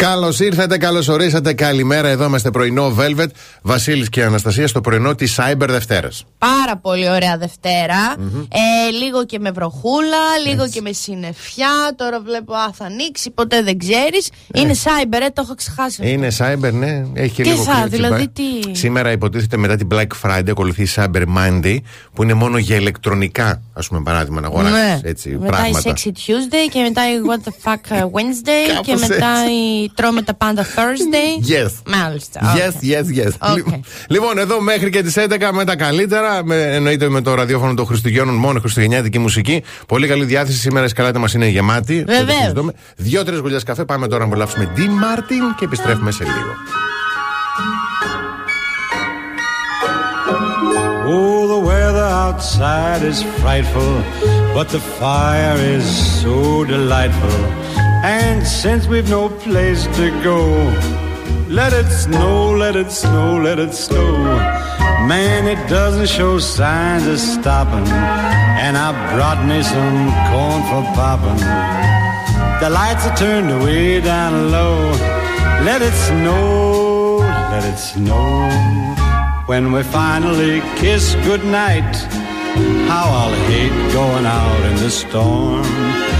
Καλώς ήρθατε, καλώς ορίσατε. Καλημέρα. Εδώ είμαστε πρωινό Velvet. Βασίλης και Αναστασία στο πρωινό της Cyber Δευτέρας. Πάρα πολύ ωραία Ε, λίγο και με βροχούλα, λίγο και με συννεφιά. Τώρα βλέπω, α, θα ανοίξει, ποτέ δεν ξέρεις. Ε. Είναι Cyber, ε, το έχω ξεχάσει. Είναι Cyber, ναι. Έχει και Τι λίγο θα, κλίμα. δηλαδή τι; Σήμερα υποτίθεται μετά την Black Friday ακολουθεί η Cyber Monday που είναι μόνο για ηλεκτρονικά, ας πούμε, παράδειγμα, να αγοράσει Ναι. έτσι μετά πράγματα. η Sexy Tuesday και μετά η What the fuck uh, Wednesday και Κάπως μετά έτσι. η Τρώμε τα πάντα Thursday. Yes. Μάλιστα. Yes, yes, yes. OK. Λοιπόν, εδώ μέχρι και τις 11 με τα καλύτερα. Με, εννοείται με το ραδιόφωνο των Χριστουγέννων, μόνο χριστουγεννιάτικη μουσική. Πολύ καλή διάθεση. Σήμερα η σκαλέτα μας είναι γεμάτη. Βεβαίως. Δύο-τρεις γουλιές καφέ. Πάμε τώρα να απολαύσουμε Dean Martin και επιστρέφουμε σε λίγο. Oh, the weather outside is frightful, but the fire is so delightful. And since we've no place to go, let it snow, let it snow, let it snow. Man, it doesn't show signs of stopping. And I brought me some corn for popping. The lights are turned way down low. Let it snow, let it snow. When we finally kiss goodnight, how I'll hate going out in the storm.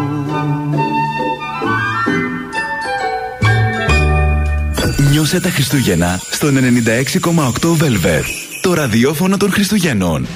Νιώσε τα Χριστούγεννα στον 96,8 Velvet. Το ραδιόφωνο των Χριστουγέννων.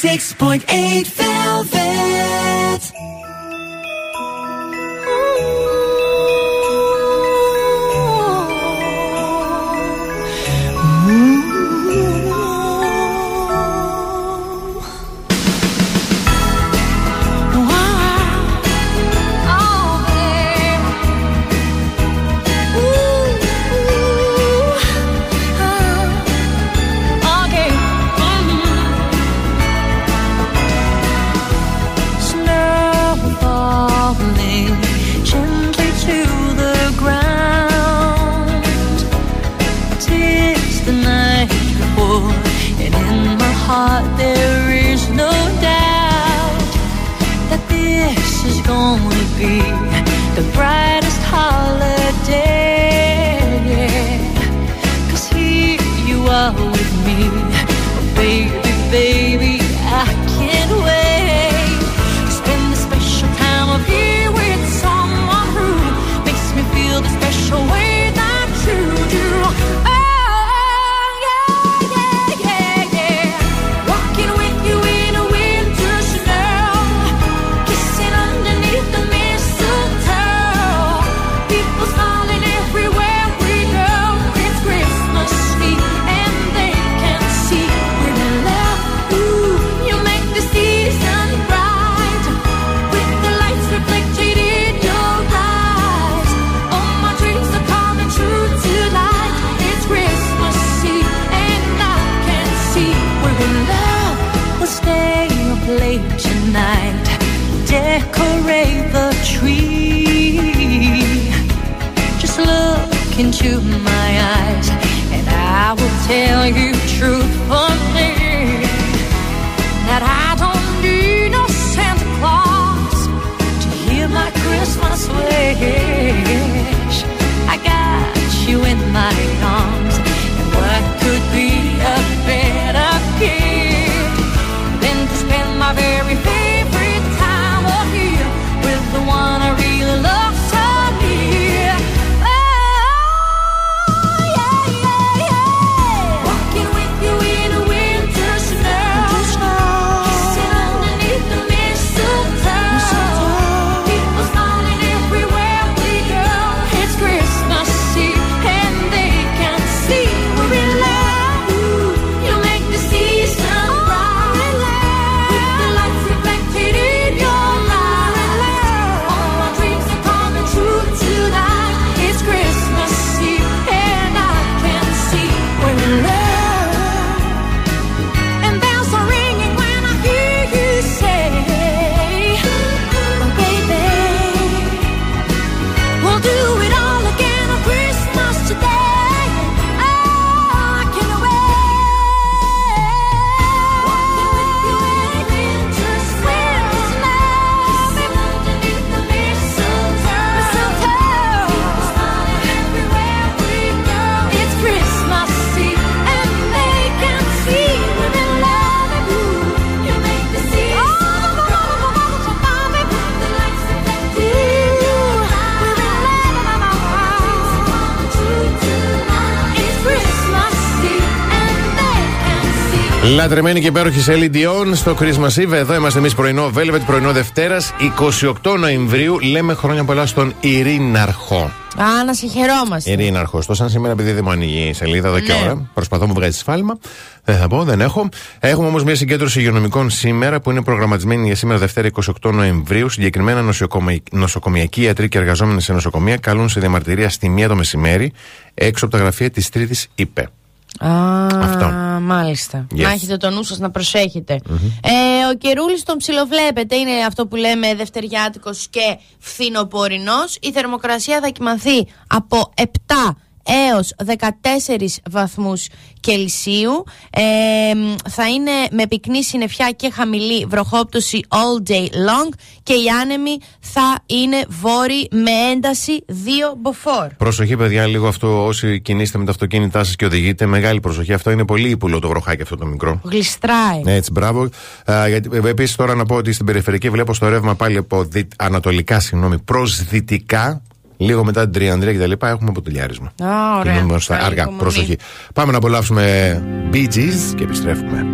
96.8 Λατρεμένη και υπέροχη Σέλη Dion στο Christmas Eve. Εδώ είμαστε εμείς πρωινό Velvet, πρωινό Δευτέρας, 28 Νοεμβρίου. Λέμε χρόνια πολλά στον Ειρήναρχο. Α, να σε χαιρόμαστε. Ειρήναρχο. Το σαν σήμερα, επειδή δεν μου ανοίγει η σελίδα εδώ και Ναι. ώρα. Προσπαθώ να μου βγάζει σφάλμα. Δεν θα πω, δεν έχω. Έχουμε όμως μια συγκέντρωση υγειονομικών σήμερα που είναι προγραμματισμένη για σήμερα Δευτέρα 28 Νοεμβρίου. Συγκεκριμένα νοσοκομεϊ- νοσοκομιακοί ιατροί και εργαζόμενοι σε νοσοκομεία καλούν σε διαμαρτυρία στη μία το μεσημέρι έξω από τα γραφεία της Τρίτης ΥΠΕ. Α, Αυτό. μάλιστα. Yes. Να έχετε το νου σας να προσέχετε. Ε, ο καιρούλης τον ψιλοβλέπετε, είναι αυτό που λέμε δευτεριάτικος και φθινοπορεινός. Η θερμοκρασία θα κοιμανθεί από 7 έως 14 βαθμούς Κελσίου ε, μ, θα είναι με πυκνή συννεφιά και χαμηλή βροχόπτωση all day long και οι άνεμοι θα είναι βόρειοι με ένταση 2 μποφόρ. Προσοχή, παιδιά, λίγο αυτό όσοι κινείστε με τα αυτοκίνητά σας και οδηγείτε. Μεγάλη προσοχή. Αυτό είναι πολύ ύπουλο το βροχάκι αυτό το μικρό. Γλιστράει. Έτσι, μπράβο. Επίσης, τώρα να πω ότι στην περιφερειακή βλέπω στο ρεύμα πάλι από δι... ανατολικά, συγγνώμη, προς δυτικά, λίγο μετά την Τριανδρία κτλ. Έχουμε αποτελιάρισμα. Α, ωραία. Κινούμε μπροστά. Καλή Αργά, υπομονή. προσοχή. Πάμε να απολαύσουμε Bee Gees και επιστρέφουμε.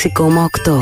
96,8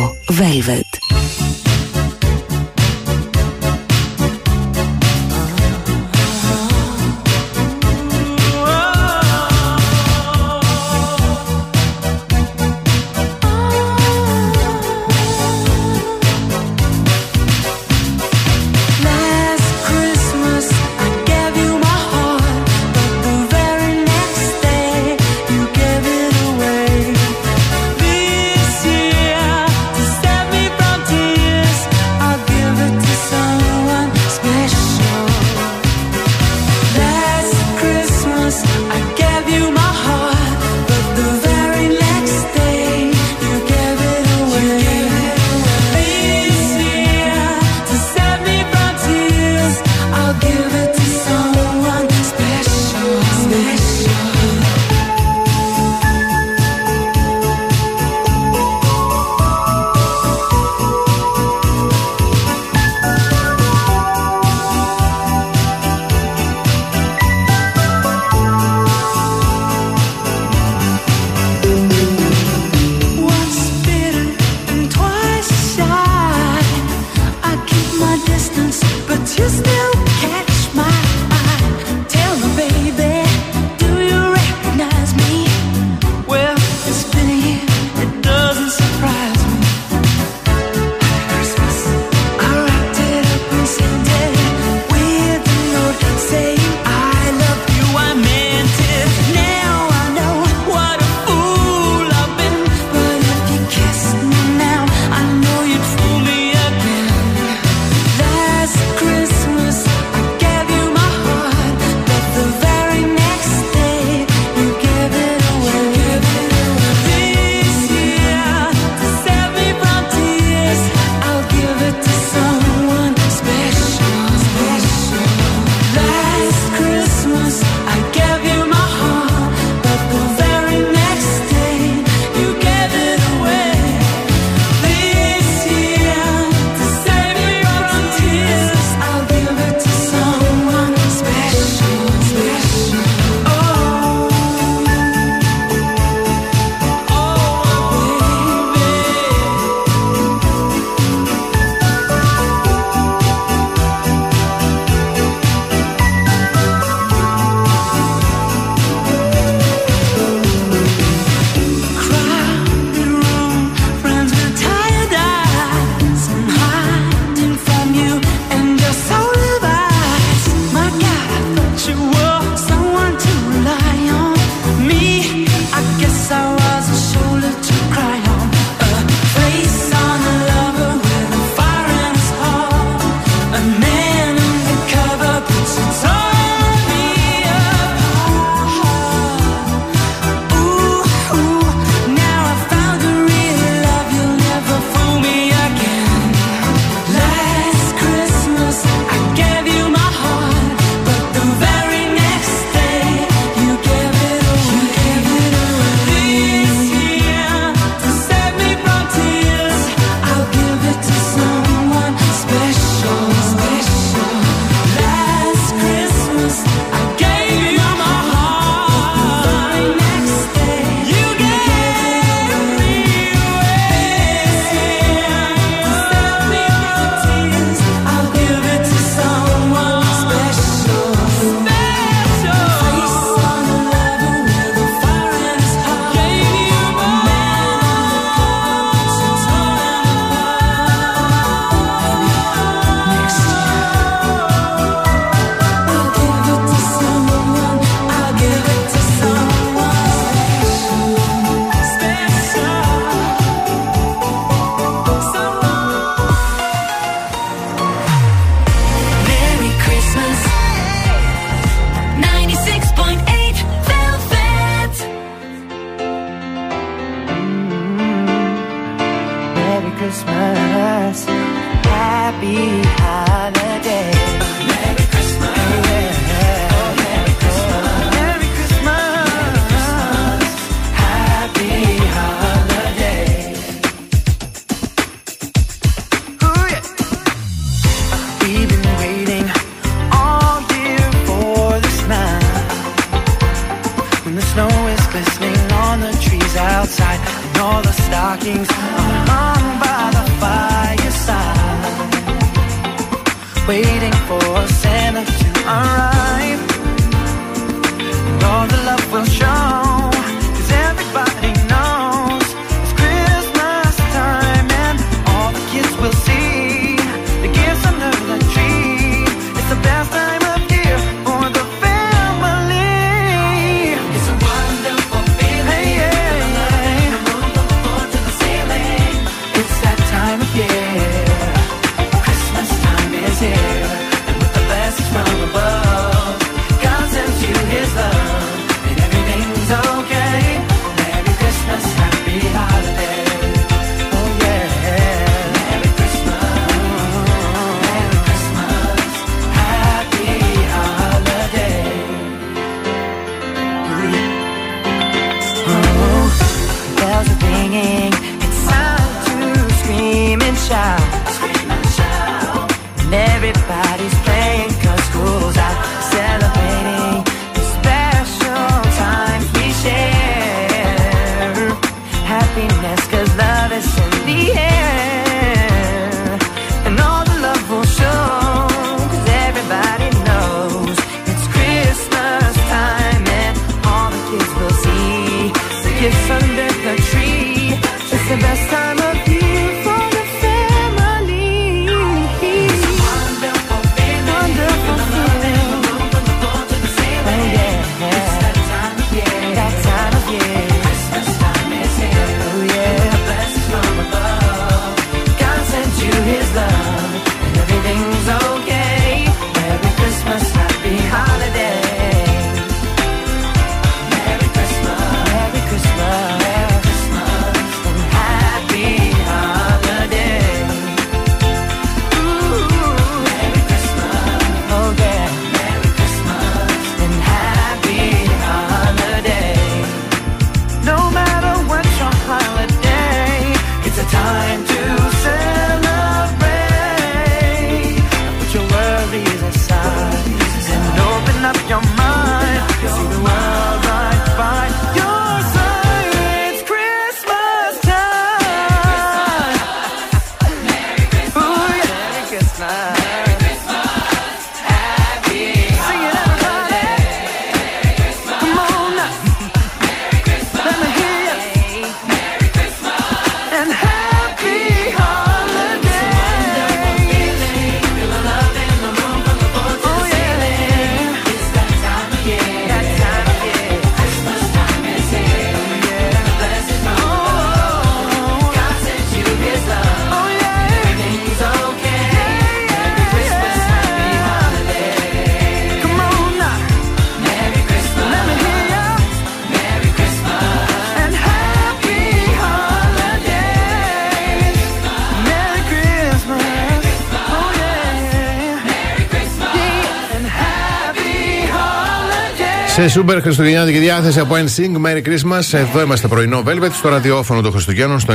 Σούπερ χριστουγεννιάτικη διάθεση από NSYNC. Merry Christmas. Εδώ είμαστε πρωινό Velvet στο ραδιόφωνο των Χριστουγέννων στο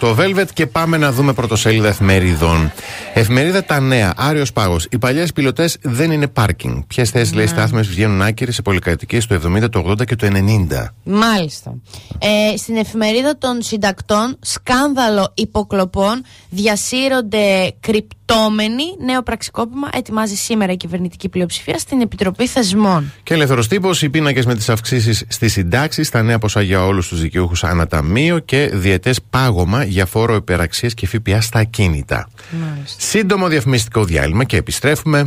96,8 Velvet και πάμε να δούμε πρωτοσέλιδα εφημερίδων. Εφημερίδα Τα Νέα, Άριος Πάγος. Οι παλιές πιλωτές δεν είναι πάρκινγκ. Ποιες θέσεις yeah. λέει στάθμες βγαίνουν άκυρε σε πολυκατοικίες του 70, του 80 και του 90. Μάλιστα. Ε, στην εφημερίδα των συντακτών, σκάνδαλο υποκλοπών διασύρονται κρυπτόμενοι. Νέο πραξικόπημα ετοιμάζει σήμερα η κυβερνητική πλειοψηφία στην Επιτροπή Θεσμών. Και ελεύθερος τύπος, οι πίνακες με τις αυξήσεις στις συντάξεις, τα νέα ποσά για όλους τους δικαιούχους αναταμείο και διαιτές πάγωμα για φόρο υπεραξίας και ΦΠΑ στα ακίνητα. Μάλιστα. Σύντομο διαφημιστικό διάλειμμα και επιστρέφουμε.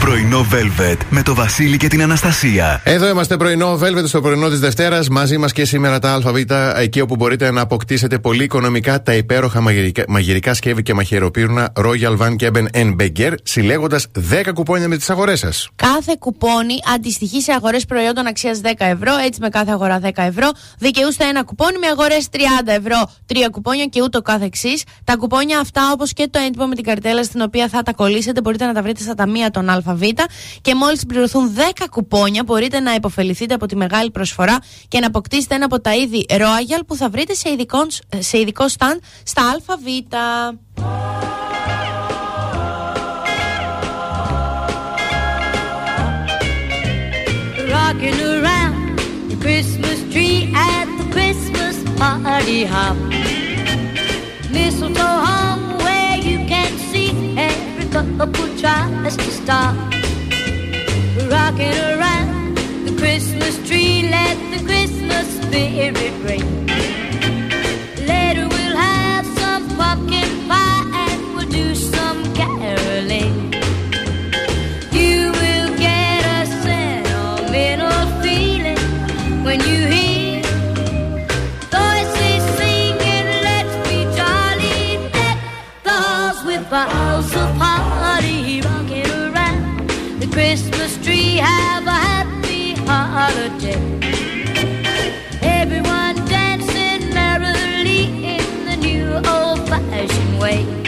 Πρωινό Velvet με το Βασίλη και την Αναστασία. Εδώ είμαστε πρωινό Velvet στο πρωινό της Δευτέρας. Μαζί μας και σήμερα τα ΑΒ, εκεί όπου μπορείτε να αποκτήσετε πολύ οικονομικά τα υπέροχα μαγειρικά, μαγειρικά σκεύη και μαχαιροπύρουνα Royal Van Keben Beggar, συλλέγοντας 10 κουπόνια με τις αγορές σας. Κάθε κουπόνι αντιστοιχεί σε αγορές προϊόντων αξίας 10 ευρώ, έτσι με κάθε αγορά 10 ευρώ. Δικαιούστε ένα κουπόνι με αγορές 30 ευρώ, τρία κουπόνια και ούτω κάθε εξή. Τα κουπόνια αυτά, όπως και το έντυπο με την καρτέλα στην οποία θα τα κολλήσετε, μπορείτε να τα βρείτε στα ταμεία των ΑΒ και μόλις συμπληρωθούν 10 κουπόνια, μπορείτε να υποφεληθείτε από τη μεγάλη προσφορά και να αποκτήσετε ένα από τα είδη Royal που θα βρείτε σε ειδικό, σε ειδικό stand στα ΑΒ. rocking around the Christmas tree at the Christmas party hop. Mistletoe couple tries to stop. Rocking around the Christmas tree, let the Christmas spirit ring. wait.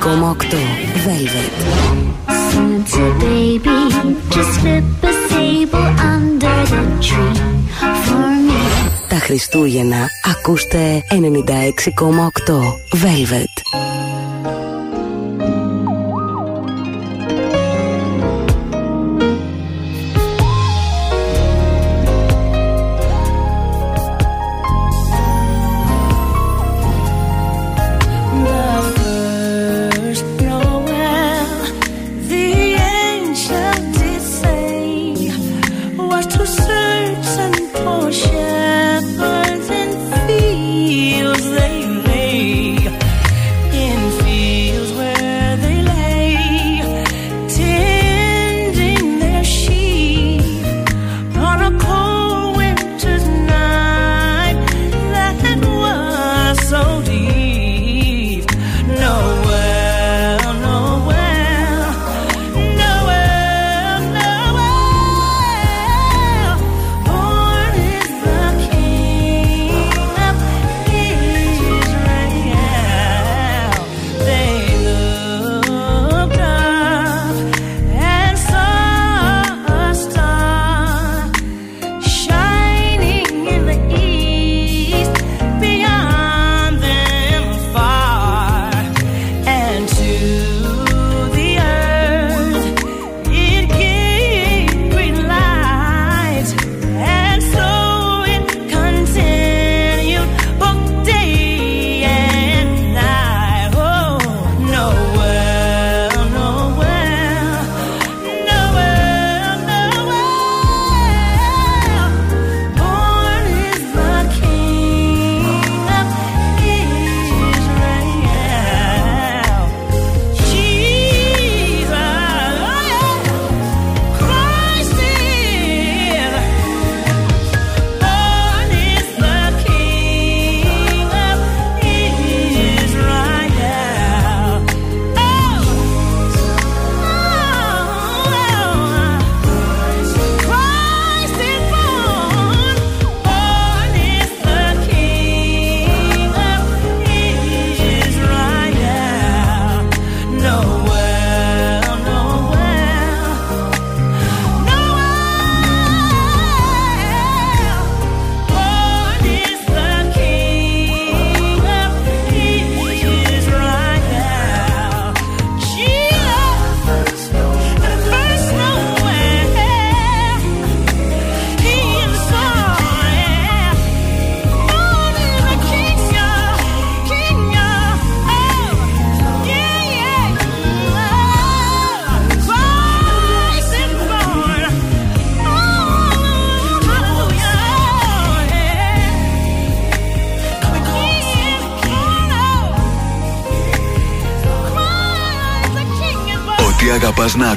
Velvet. Santa baby, just slip a sable under the tree for me. Τα Χριστούγεννα ακούστε 96,8 Velvet.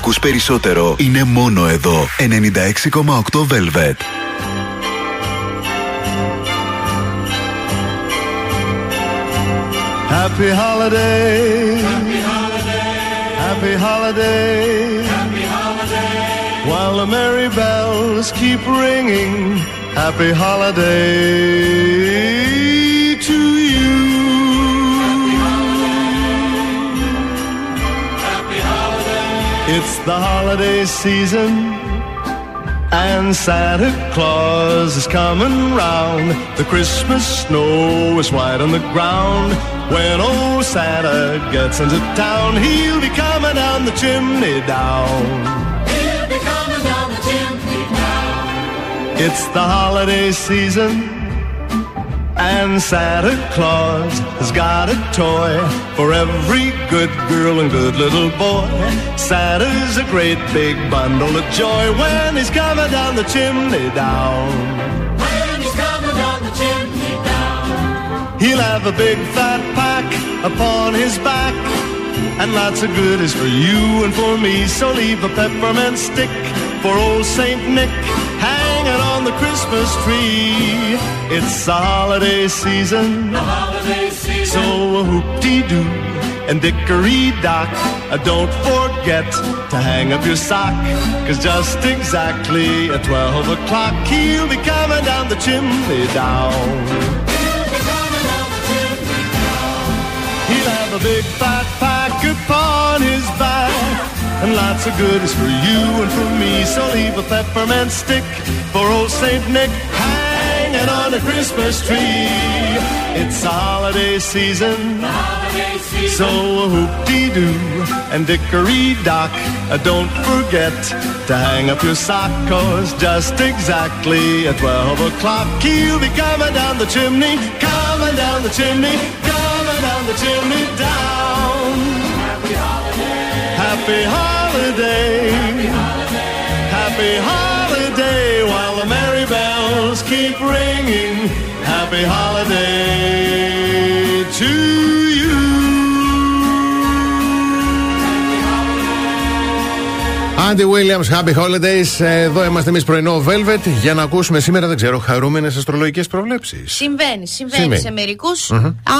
Ακούς περισσότερο είναι μόνο εδώ. 96,8 Velvet. Happy holiday. Happy holiday. Happy holiday. Happy holiday. While the merry bells keep ringing. Happy holiday to you. It's the holiday season. And Santa Claus is coming round. The Christmas snow is white on the ground. When old Santa gets into town, he'll be coming down the chimney down. He'll be coming down the chimney down. It's the holiday season. And Santa Claus has got a toy for every good girl and good little boy. Santa's a great big bundle of joy when he's coming down the chimney down. When he's coming down the chimney down. He'll have a big fat pack upon his back. And lots of goodies for you and for me. So leave a peppermint stick for old Saint Nick on the Christmas tree. It's the holiday season. The holiday season. So a hoop-dee-doo and dickory-dock. Uh, don't forget to hang up your sock. Cause just exactly at 12 o'clock, he'll be coming down the chimney down. He'll have a big fat pack upon his back and lots of goodies for you and for me. So leave a peppermint stick for old Saint Nick hanging on a Christmas tree. It's a holiday season, so a hoop-dee-doo and dickory-dock. Uh, don't forget to hang up your sock, cause just exactly at 12 o'clock he'll be coming down the chimney, coming down the chimney, coming down the chimney down. Happy holiday. Happy holiday. Happy holiday. While the merry bells keep ringing. Happy holiday to you. Andy Williams, Happy Holidays. Εδώ είμαστε εμείς πρωινό Velvet για να ακούσουμε σήμερα, δεν ξέρω, χαρούμενες αστρολογικές προβλέψεις. Συμβαίνει, συμβαίνει Συμβαίνει. σε μερικου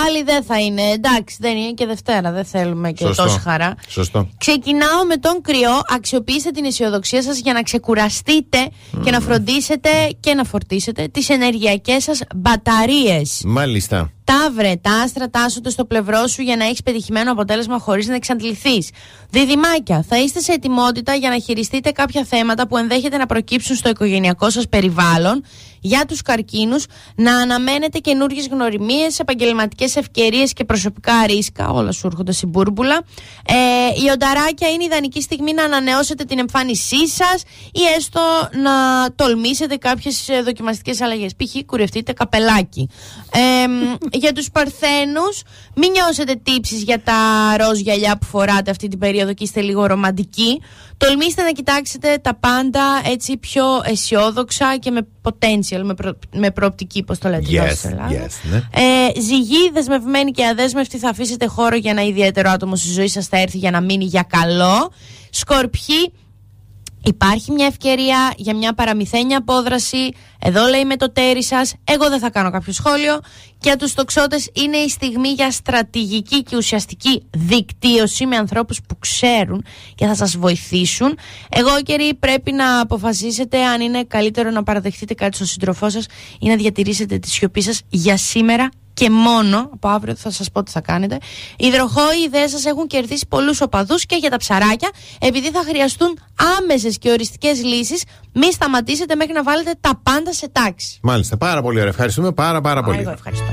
Άλλοι δεν θα είναι. Εντάξει, δεν είναι και Δευτέρα. Δεν θέλουμε και Σωστό. τόση χαρά. Σωστό. Ξεκινάω με τον κρυό. Αξιοποιήστε την αισιοδοξία σας για να ξεκουραστείτε και να φροντίσετε και να φορτίσετε τις ενεργειακές σας μπαταρίες. Μάλιστα. Ταύρε, τα άστρα τάσσονται στο πλευρό σου για να έχεις πετυχημένο αποτέλεσμα χωρίς να εξαντληθείς. Διδυμάκια, θα είστε σε ετοιμότητα για να χειριστείτε κάποια θέματα που ενδέχεται να προκύψουν στο οικογενειακό σας περιβάλλον. Για τους καρκίνους, να αναμένετε καινούριε γνωριμίες, επαγγελματικές ευκαιρίες και προσωπικά ρίσκα. Όλα σου έρχονται συμπούρμπουλα. Ε, η ονταράκια είναι η ιδανική στιγμή να ανανεώσετε την εμφάνισή σας ή έστω να τολμήσετε κάποιες δοκιμαστικές αλλαγές. Π.χ. κουρευτείτε καπελάκι. Ε, μ, για τους παρθένους μην νιώσετε τύψεις για τα ροζ γυαλιά που φοράτε αυτή την περίοδο και είστε λίγο ρομαντικοί τολμήστε να κοιτάξετε τα πάντα έτσι πιο αισιόδοξα και με potential, με, προ- με προοπτική πώς το λέτε εδώ Yes, στην Ελλάδα. yes, ναι. Ε, ζυγοί, δεσμευμένοι και αδέσμευτοι, θα αφήσετε χώρο για ένα ιδιαίτερο άτομο στη ζωή σας θα έρθει για να μείνει για καλό. Σκορπιοί, Υπάρχει μια ευκαιρία για μια παραμυθένια απόδραση. Εδώ λέει με το τέρι σας. Εγώ δεν θα κάνω κάποιο σχόλιο. Και για τους τοξότες είναι η στιγμή για στρατηγική και ουσιαστική δικτύωση με ανθρώπους που ξέρουν και θα σας βοηθήσουν. Εγώ, καιροί, πρέπει να αποφασίσετε αν είναι καλύτερο να παραδεχτείτε κάτι στον σύντροφό σας ή να διατηρήσετε τη σιωπή σας για σήμερα και μόνο, από αύριο θα σας πω τι θα κάνετε, οι υδροχόοι οι ιδέες σας έχουν κερδίσει πολλούς οπαδούς και για τα ψαράκια, επειδή θα χρειαστούν άμεσες και οριστικές λύσεις, μη σταματήσετε μέχρι να βάλετε τα πάντα σε τάξη. Μάλιστα, πάρα πολύ ωραία. Ευχαριστούμε πάρα πάρα Α, πολύ. Εγώ ευχαριστώ.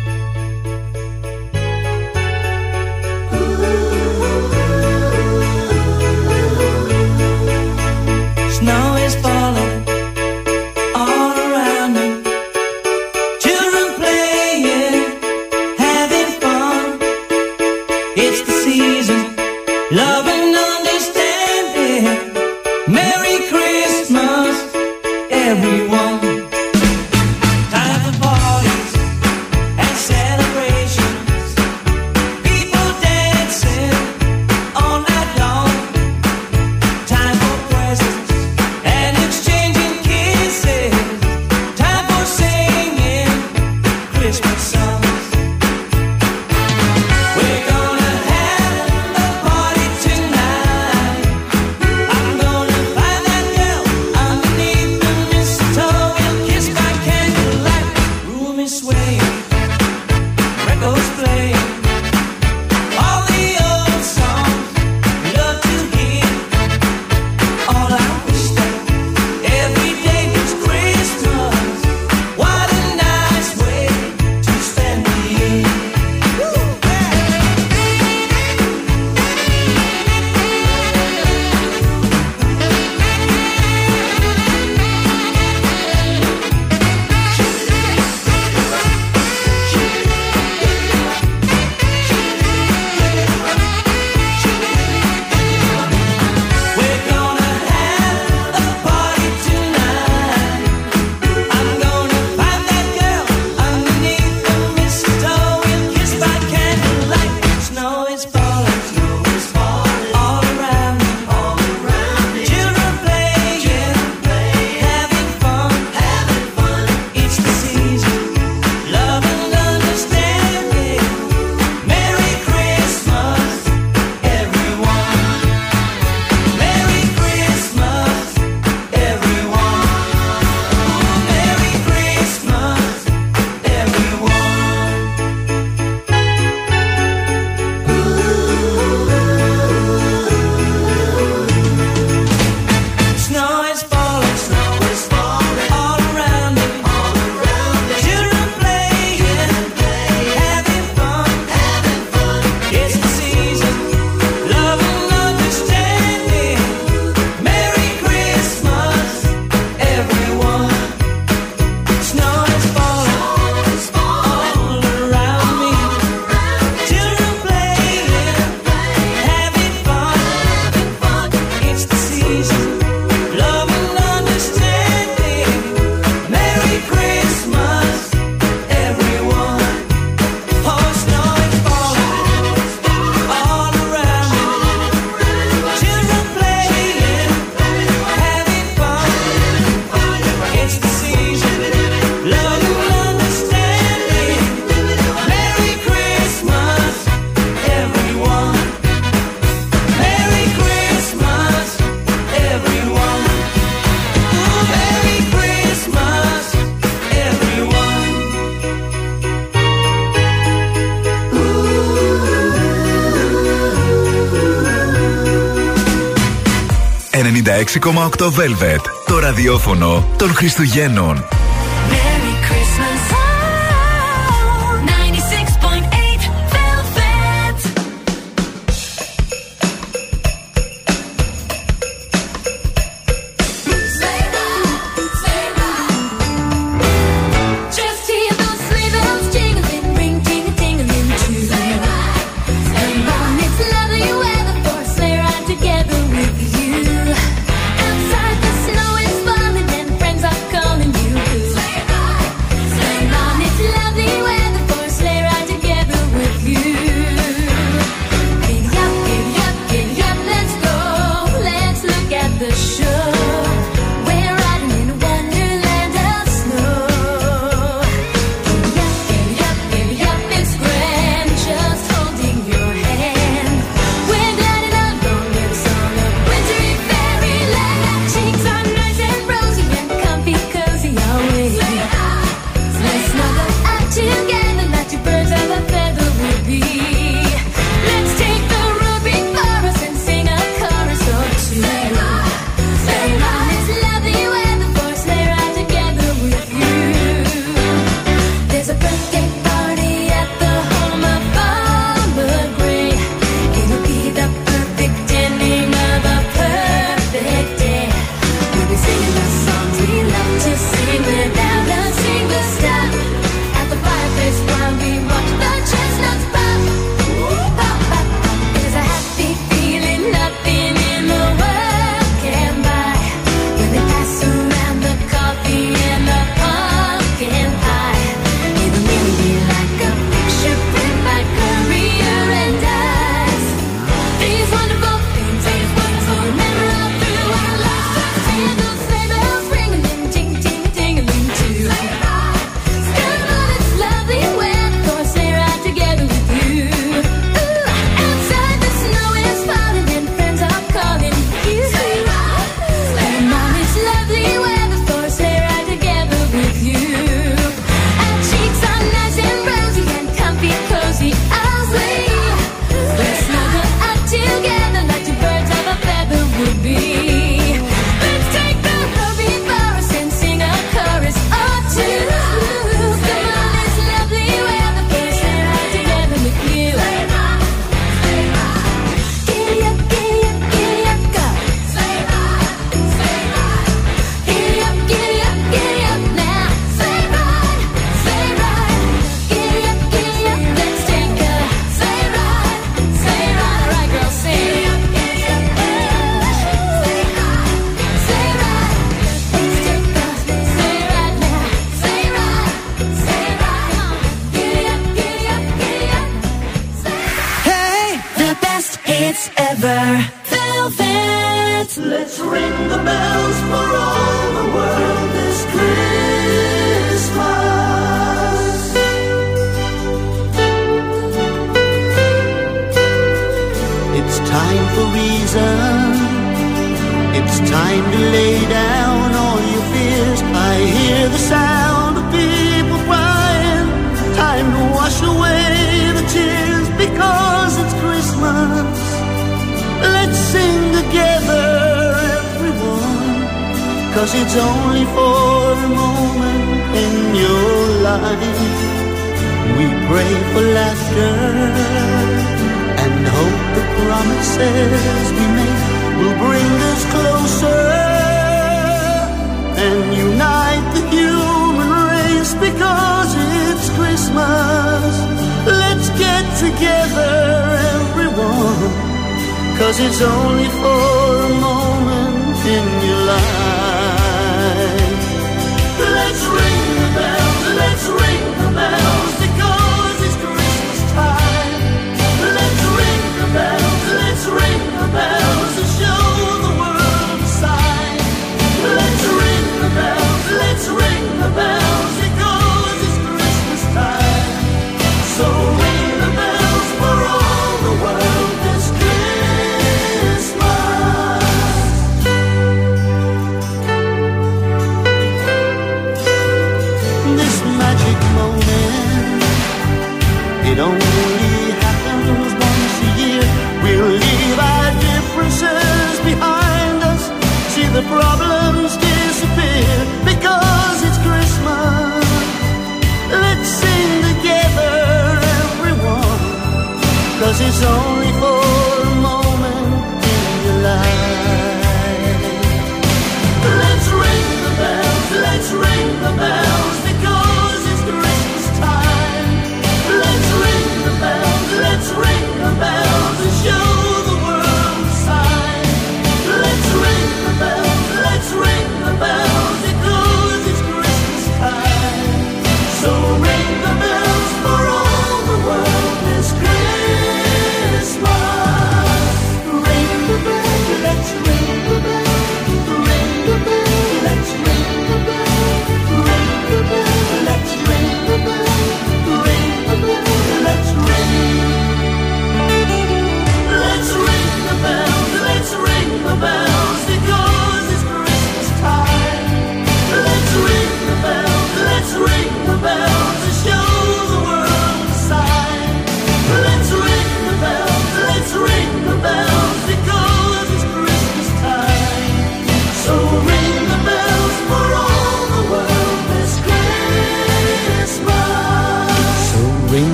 96,8 Velvet. Το ραδιόφωνο των Χριστουγέννων.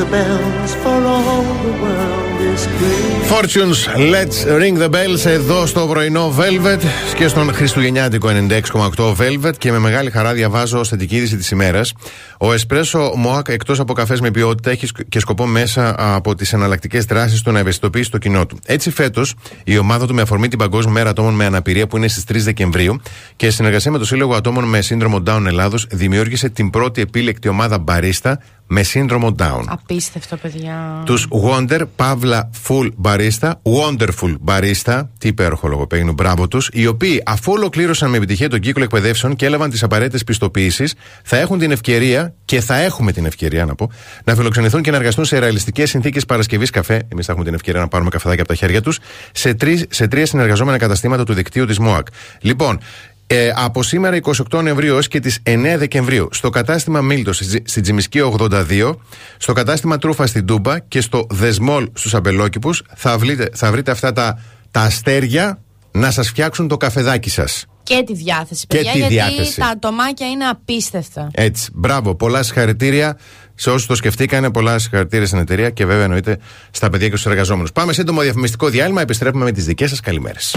The bells, for all the world is clear. Fortunes, let's ring the bells εδώ στο πρωινό Velvet και στον Χριστουγεννιάτικο 96,8 Velvet και με μεγάλη χαρά διαβάζω ως θετική είδηση της ημέρας. Ο Εσπρέσο Μοάκ, εκτός από καφές με ποιότητα, έχει σκ- και σκοπό μέσα από τις εναλλακτικές δράσεις του να ευαισθητοποιήσει το κοινό του. Έτσι, φέτος, η ομάδα του με αφορμή την Παγκόσμια Μέρα Ατόμων με Αναπηρία που είναι στις 3 Δεκεμβρίου και σε συνεργασία με το Σύλλογο Ατόμων με Σύνδρομο Down Ελλάδος δημιούργησε την πρώτη επίλεκτη ομάδα μπαρίστα με σύνδρομο Down. Απίστευτο, παιδιά. Τους Wonder Pavla Full Barista, Wonderful Barista, τι υπέροχο λογοπαίγνου, μπράβο τους, οι οποίοι αφού ολοκλήρωσαν με επιτυχία τον κύκλο εκπαιδεύσεων και έλαβαν τις απαραίτητες πιστοποιήσει, θα έχουν την ευκαιρία και θα έχουμε την ευκαιρία να πω να φιλοξενηθούν και να εργαστούν σε ρεαλιστικές συνθήκες Παρασκευής καφέ. Εμείς θα έχουμε την ευκαιρία να πάρουμε καφεδάκια από τα χέρια τους σε, τρεις- σε τρία συνεργαζόμενα καταστήματα του δικτύου της ΜΟΑΚ. Λοιπόν, ε, από σήμερα 28 Νοεμβρίου έως και τις 9 Δεκεμβρίου στο κατάστημα Μίλτος στη, Τζι- στη Τζιμισκή 82, στο κατάστημα Τρούφα στην Τούμπα και στο Δεσμόλ στους Αμπελόκηπους θα, βρείτε- θα βρείτε αυτά τα, τα αστέρια να σας φτιάξουν το καφεδάκι σας. Και τη διάθεση, Και παιδιά, τη γιατί διάθεση. τα ατομάκια είναι απίστευτα. Έτσι, μπράβο, πολλά συγχαρητήρια σε όσους το σκεφτήκανε, πολλά συγχαρητήρια στην εταιρεία και βέβαια εννοείται στα παιδιά και στους εργαζόμενους. Πάμε σύντομο διαφημιστικό διάλειμμα, επιστρέφουμε με τις δικές σας καλημέρες.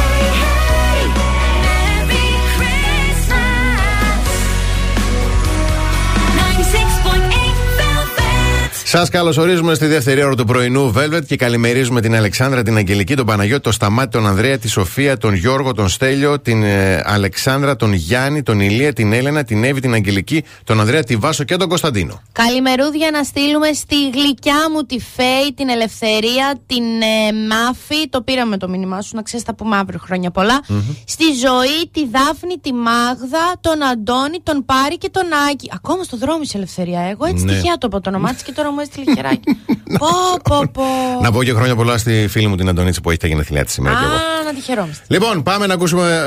Σας καλωσορίζουμε στη δεύτερη ώρα του πρωινού Velvet και καλημερίζουμε την Αλεξάνδρα, την Αγγελική, τον Παναγιώτη, τον Σταμάτη, τον Ανδρέα, τη Σοφία, τον Γιώργο, τον Στέλιο, την ε, Αλεξάνδρα, τον Γιάννη, τον Ηλία, την Έλενα, την Εύη, την Αγγελική, τον Ανδρέα, τη Βάσο και τον Κωνσταντίνο. Καλημερούδια να στείλουμε στη γλυκιά μου τη Φέη, την Ελευθερία, την ε, Μάφη. Το πήραμε το μήνυμά σου, να ξέρεις, θα πούμε αύριο χρόνια πολλά. Στη Ζωή, τη Δάφνη, τη Μάγδα, τον Αντώνη, τον Πάρη και τον Άκη. Ακόμα στο δρόμο η Ελευθερία. Εγώ έτσι Ναι. τυχαία το είπα το όνομά της και τώρα μου έστειλε χεράκι. πω, πω, πω. Να πω και χρόνια πολλά στη φίλη μου την Αντωνίτση που έχει τα γενέθλιά της σήμερα. κι εγώ. Α, να τη χαιρόμαστε. Λοιπόν, πάμε να ακούσουμε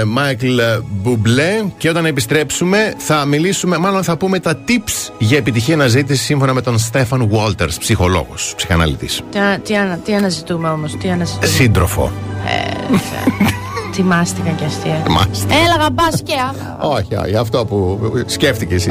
ε, Μάικλ Μπουμπλέ και όταν επιστρέψουμε θα μιλήσουμε, μάλλον θα πούμε τα tips για επιτυχία αναζήτηση σύμφωνα με τον Στέφαν Βόλτερ, ψυχολόγος, ψυχαναλυτής. Τι, ανα- τι, ανα- τι αναζητούμε όμως, τι αναζητούμε. Σύντροφο. Τιμάστηκα και αστεία. Μάλιστα. Έλαγα μπα και άλλα. Όχι, όχι, αυτό που σκέφτηκε εσύ.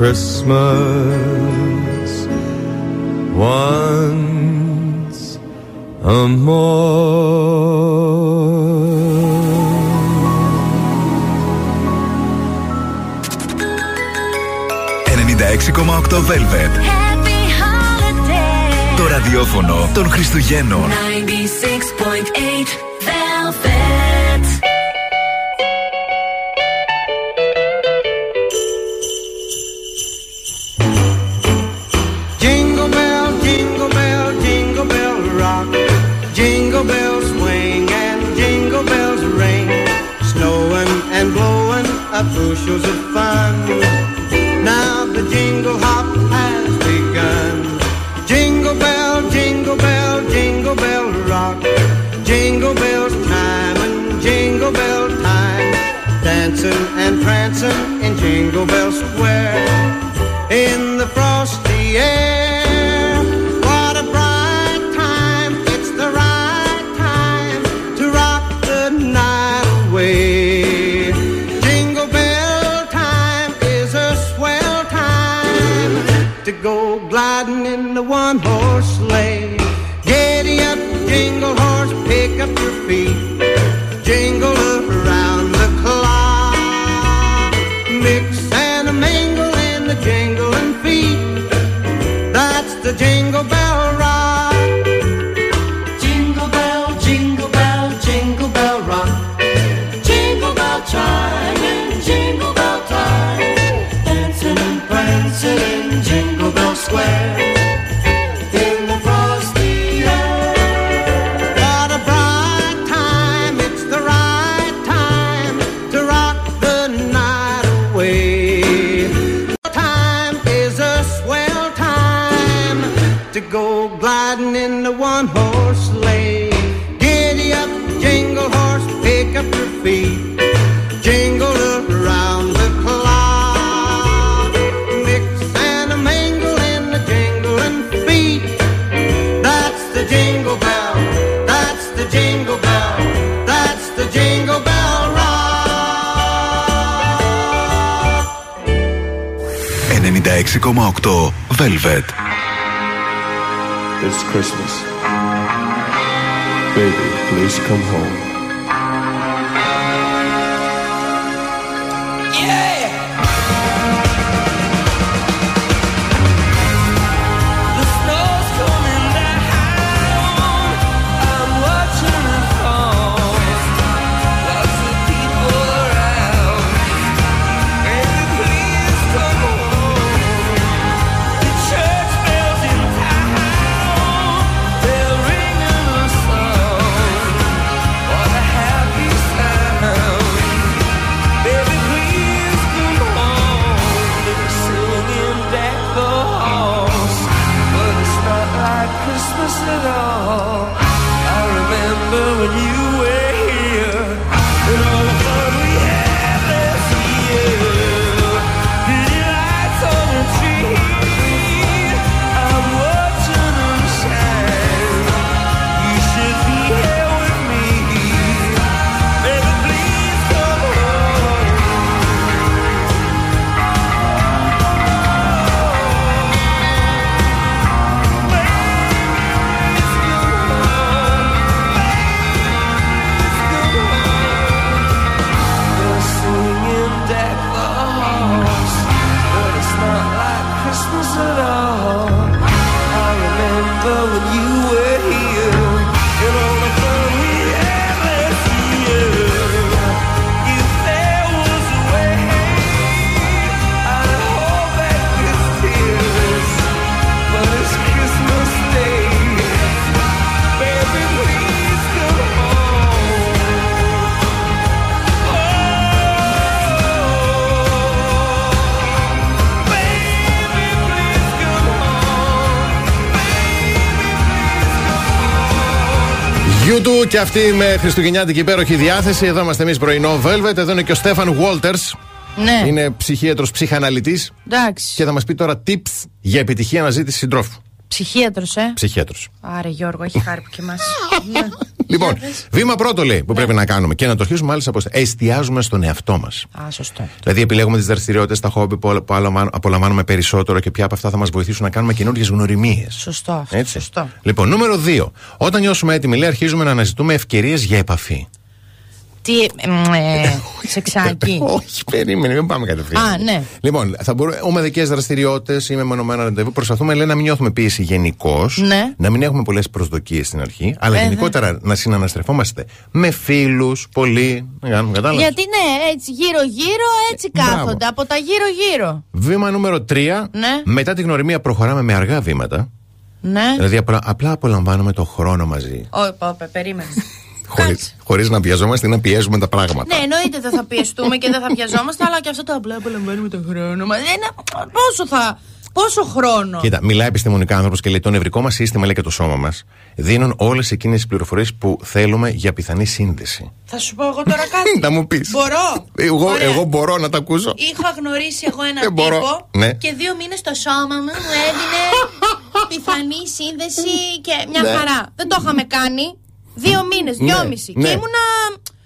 Christmas once a more. Velvet. Το ραδιόφωνο των Χριστουγέννων. Jingle bells Velvet. It's Christmas. Baby, please come home. YouTube και αυτή με χριστουγεννιάτικη υπέροχη διάθεση. Εδώ είμαστε εμείς πρωινό Velvet. Εδώ είναι και ο Στέφαν Βόλτερ. Ναι. Είναι ψυχίατρος ψυχαναλυτής Εντάξει. και θα μας πει τώρα tips για επιτυχή αναζήτηση συντρόφου. Ψυχίατρος, ε. Ψυχίατρος. Άρε Γιώργο, έχει χάρη που και εμά. Λοιπόν, βήμα πρώτο λέει που πρέπει να κάνουμε και να το αρχίσουμε μάλιστα από εστιάζουμε στον εαυτό μας. Α, σωστό. Δηλαδή, επιλέγουμε τις δραστηριότητες, τα χόμπι που απολα- που απολαμβάνουμε- απολαμβάνουμε περισσότερο και ποια από αυτά θα μας βοηθήσουν να κάνουμε καινούριε γνωριμίες. Σωστό αυτό. Έτσι. Σωστό. Λοιπόν, νούμερο 2. Όταν νιώσουμε έτοιμοι, λέει, αρχίζουμε να αναζητούμε ευκαιρίες για επαφή. Τι. εμ, ε, Σεξάκι. Όχι, περίμενε, μην πάμε κατευθείαν. Α, ναι. Λοιπόν, θα μπορούμε ομαδικέ δραστηριότητες ή μεμονωμένα ραντεβού. Προσπαθούμε λέει, να μην νιώθουμε πίεση γενικώς. Ναι. Να μην έχουμε πολλές προσδοκίες στην αρχή. Αλλά Ε, γενικότερα να συναναστρεφόμαστε με φίλους, πολύ. Να κάνουμε, κατάλαβες; Γιατί ναι, έτσι γύρω-γύρω, έτσι Μπράβο. κάθονται. Από τα γύρω-γύρω. Βήμα νούμερο 3. Ναι. Μετά τη γνωριμία προχωράμε με αργά βήματα. Ναι. Δηλαδή απλά, απλά απολαμβάνουμε το χρόνο μαζί. Όχι, πόπε, περίμενε. Χωρίς, χωρίς να πιαζόμαστε ή να πιέζουμε τα πράγματα. Ναι, εννοείται δεν θα πιεστούμε και δεν θα πιαζόμαστε, αλλά και αυτό το απλά απολαμβάνουμε τον χρόνο μας. Πόσο θα. Πόσο χρόνο; Κοίτα, μιλάει επιστημονικά άνθρωπος και λέει: Το νευρικό μας σύστημα λέει και το σώμα μας δίνουν όλες εκείνες τις πληροφορίες που θέλουμε για πιθανή σύνδεση. Θα σου πω εγώ τώρα κάτι. Να μου πεις. Μπορώ. Εγώ, Ωραία. εγώ μπορώ να τα ακούσω. Είχα γνωρίσει εγώ έναν Δεν μπορώ. τύπο Ναι. και δύο μήνες το σώμα μου μου έδινε πιθανή σύνδεση και μια Ναι. χαρά. Δεν το είχαμε κάνει. Δύο μήνες, Ναι, δυόμιση. ναι. Και ήμουνα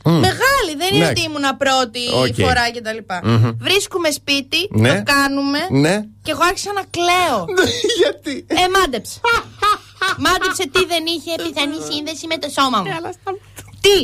Μμ. μεγάλη. Δεν είναι Ναι. ότι ήμουνα πρώτη Οκ. φορά κτλ. Μμμ. Βρίσκουμε σπίτι, Ναι. το κάνουμε Ναι. και εγώ άρχισα να κλαίω. Γιατί; Ε, μάντεψε. μάντεψε τι δεν είχε πιθανή σύνδεση με το σώμα μου. Τι!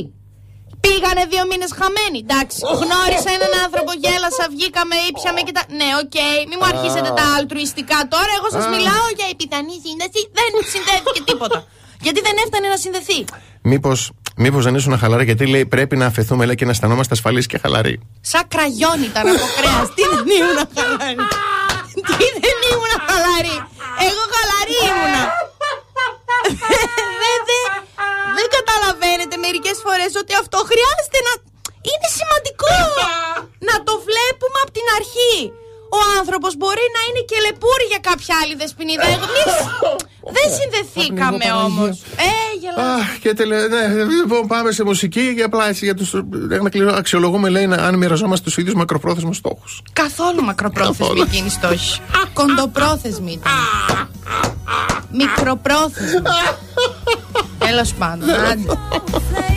Πήγανε δύο μήνες χαμένοι. Εντάξει. Γνώρισα έναν άνθρωπο, γέλασα, βγήκαμε, ήπιαμε και τα. Ναι, οκ, μη μου αρχίσετε τα αλτρουιστικά τώρα. Εγώ σας Α. μιλάω για η πιθανή σύνδεση. Δεν συνδέθηκε τίποτα. Γιατί δεν έφτανε να συνδεθεί. Μήπως μήπως δεν ήσουν χαλαρή, γιατί λέει πρέπει να αφεθούμε λέει, και να αισθανόμαστε ασφαλείς και χαλαροί. Σαν κραγιόν ήταν από κρέας. Τι δεν ήμουν χαλαρή. Τι δεν ήμουν χαλαρή. Εγώ χαλαρή ήμουνα. Δεν δε- δεν καταλαβαίνετε μερικές φορές ότι αυτό χρειάζεται να... Είναι σημαντικό να το βλέπουμε από την αρχή. Ο άνθρωπος μπορεί να είναι και λεπούρη για κάποια άλλη δεσποινίδα. Εμείς δεν συνδεθήκαμε όμως. Ε, γελάω. Αχ, και τελε... ναι, λοιπόν, πάμε σε μουσική και απλά έτσι για τους... να κλείσω. Αξιολογούμε, λέει, να- αν μοιραζόμαστε τους ίδιους μακροπρόθεσμους στόχους. Καθόλου μακροπρόθεσμη Καθόλου. εκείνη η στόχη. Κοντοπρόθεσμη ήταν. Μικροπρόθεσμη. Τέλος πάντων.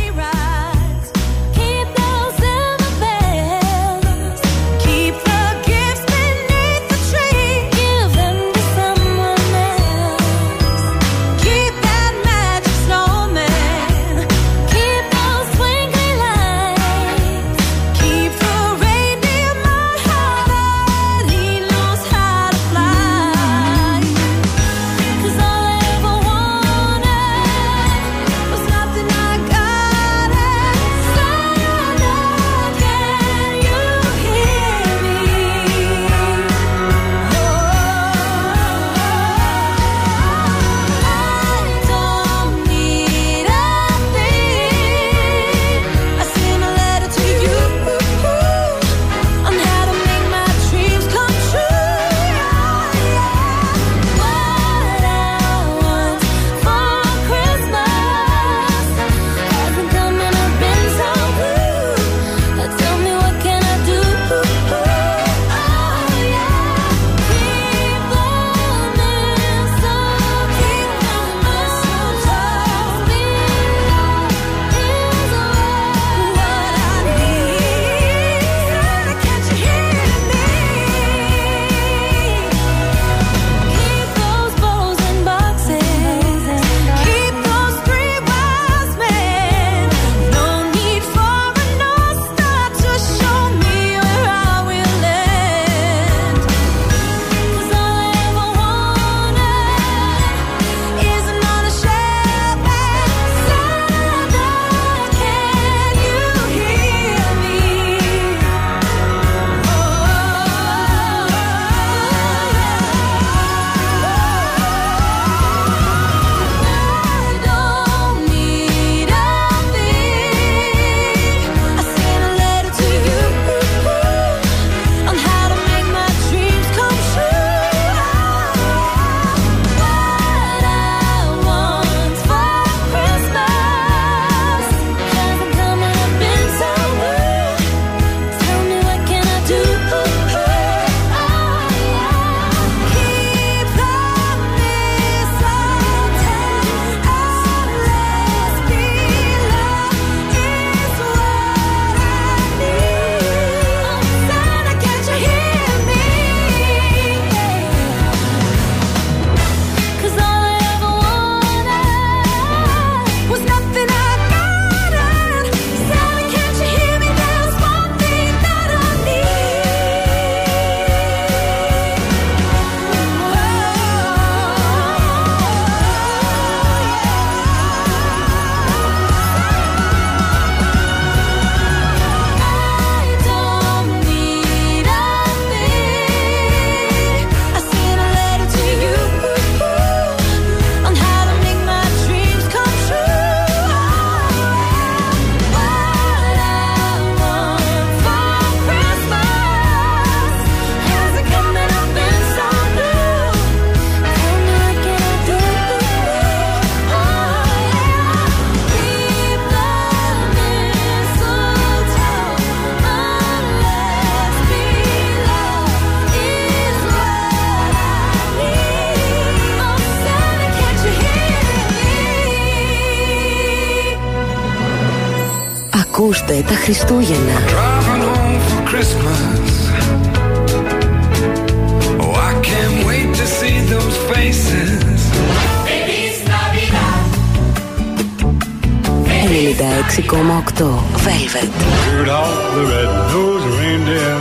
reindeer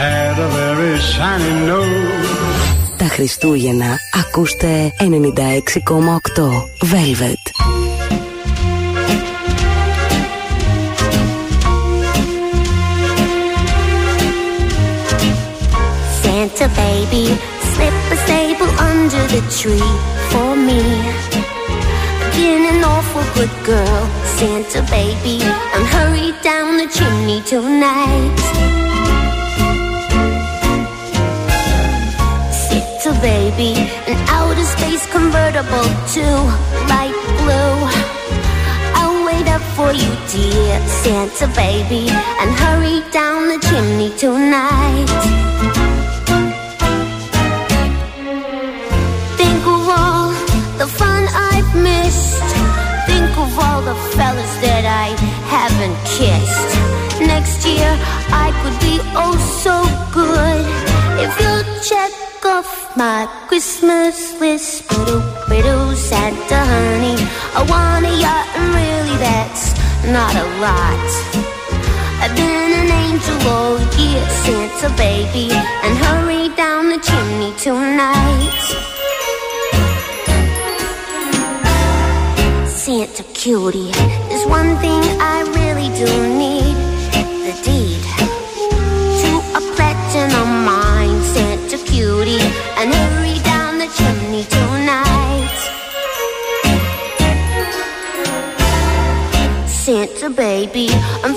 had a very shiny nose. Τα Χριστούγεννα ακούστε 96,8 Velvet. Santa baby, slip a sable under the tree for me. Been an awful good girl, Santa baby, and hurry down the chimney tonight. Santa baby, an outer space convertible to light blue. I'll wait up for you, dear Santa baby, and hurry down the chimney tonight. The fun I've missed. Think of all the fellas that I haven't kissed. Next year I could be oh so good if you'll check off my Christmas list. Biddle, biddle, Santa honey, I want a yacht and really that's not a lot. I've been an angel all year, Santa baby, and hurry down the chimney tonight. Cutie, there's one thing I really do need the deed to a platinum mine. Santa cutie, and hurry down the chimney tonight. Santa baby, and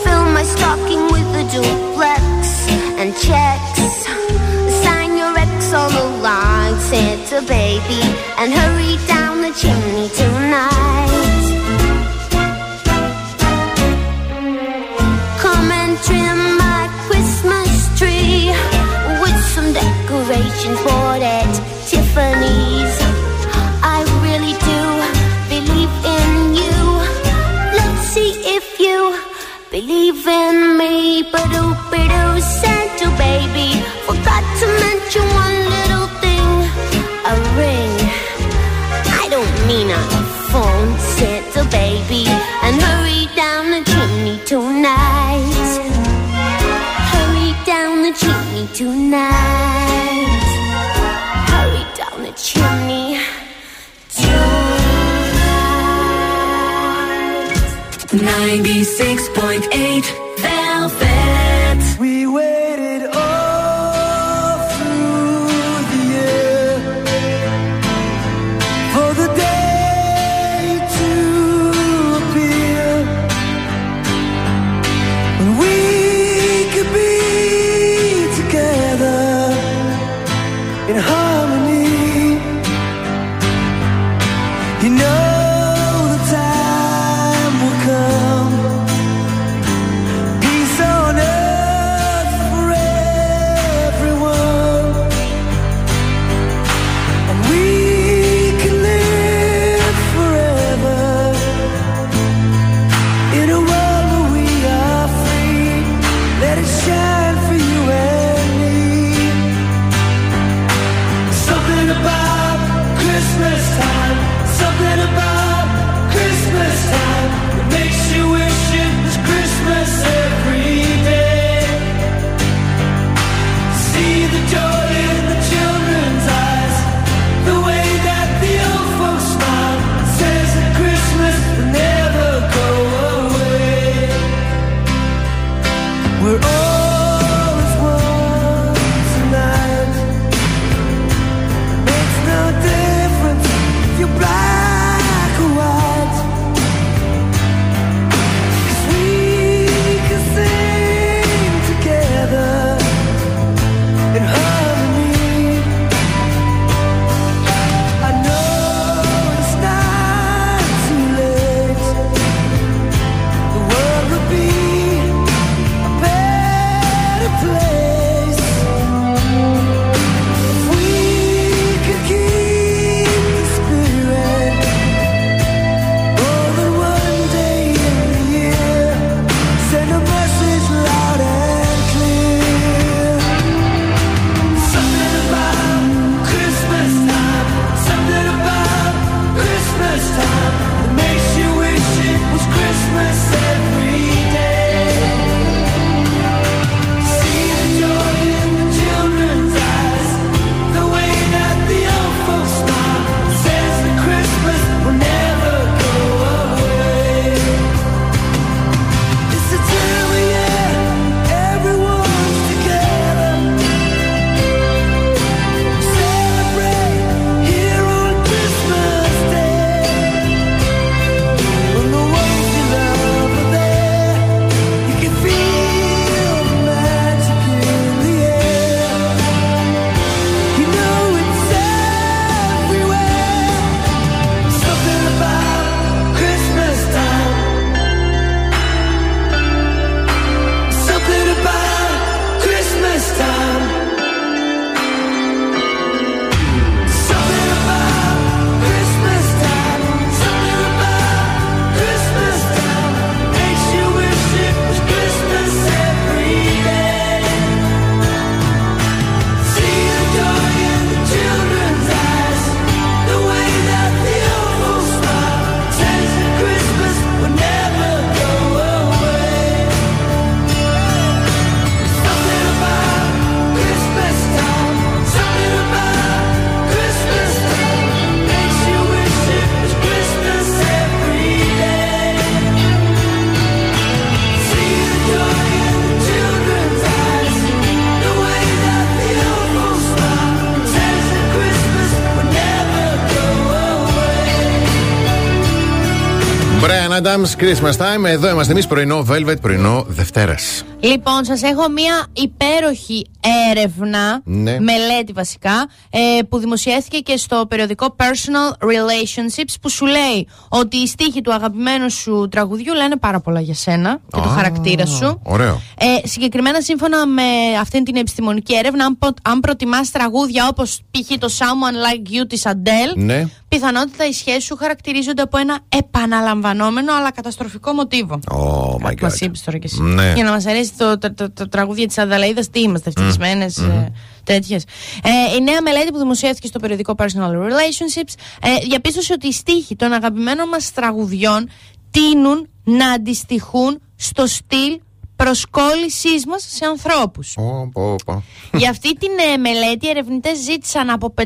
Adams, Christmas time. Εδώ είμαστε εμείς πρωινό Velvet, πρωινό Δευτέρας. Λοιπόν, σας έχω μία υπέροχη έρευνα, Ναι. μελέτη βασικά, ε, που δημοσιεύθηκε και στο περιοδικό Personal Relationships, που σου λέει ότι οι στίχοι του αγαπημένου σου τραγουδιού λένε πάρα πολλά για σένα και το Α, χαρακτήρα σου. Ωραίο. Ε, συγκεκριμένα, σύμφωνα με αυτήν την επιστημονική έρευνα, αν, πο- αν προτιμάς τραγούδια όπως π.χ. το Someone Like You της Adele, Ναι. πιθανότητα οι σχέσεις σου χαρακτηρίζονται από ένα επαναλαμβανόμενο αλλά καταστροφικό μοτίβο. Oh my Μας god. είπες τώρα κι εσύ. Ναι. Για να μας αρέσει το, το, το, το τραγούδια τη Αδαλαίδα, τι είμαστε, ευτυχισμένε Μμμ. τέτοιες. Ε, η νέα μελέτη που δημοσιεύτηκε στο περιοδικό Personal Relationships ε, διαπίστωσε ότι οι στίχοι των αγαπημένων μας τραγουδιών τείνουν να αντιστοιχούν στο στυλ προσκόλλησής μας σε ανθρώπους. Πω, πω, πω. Για αυτή την ε, μελέτη, οι ερευνητές ζήτησαν από 570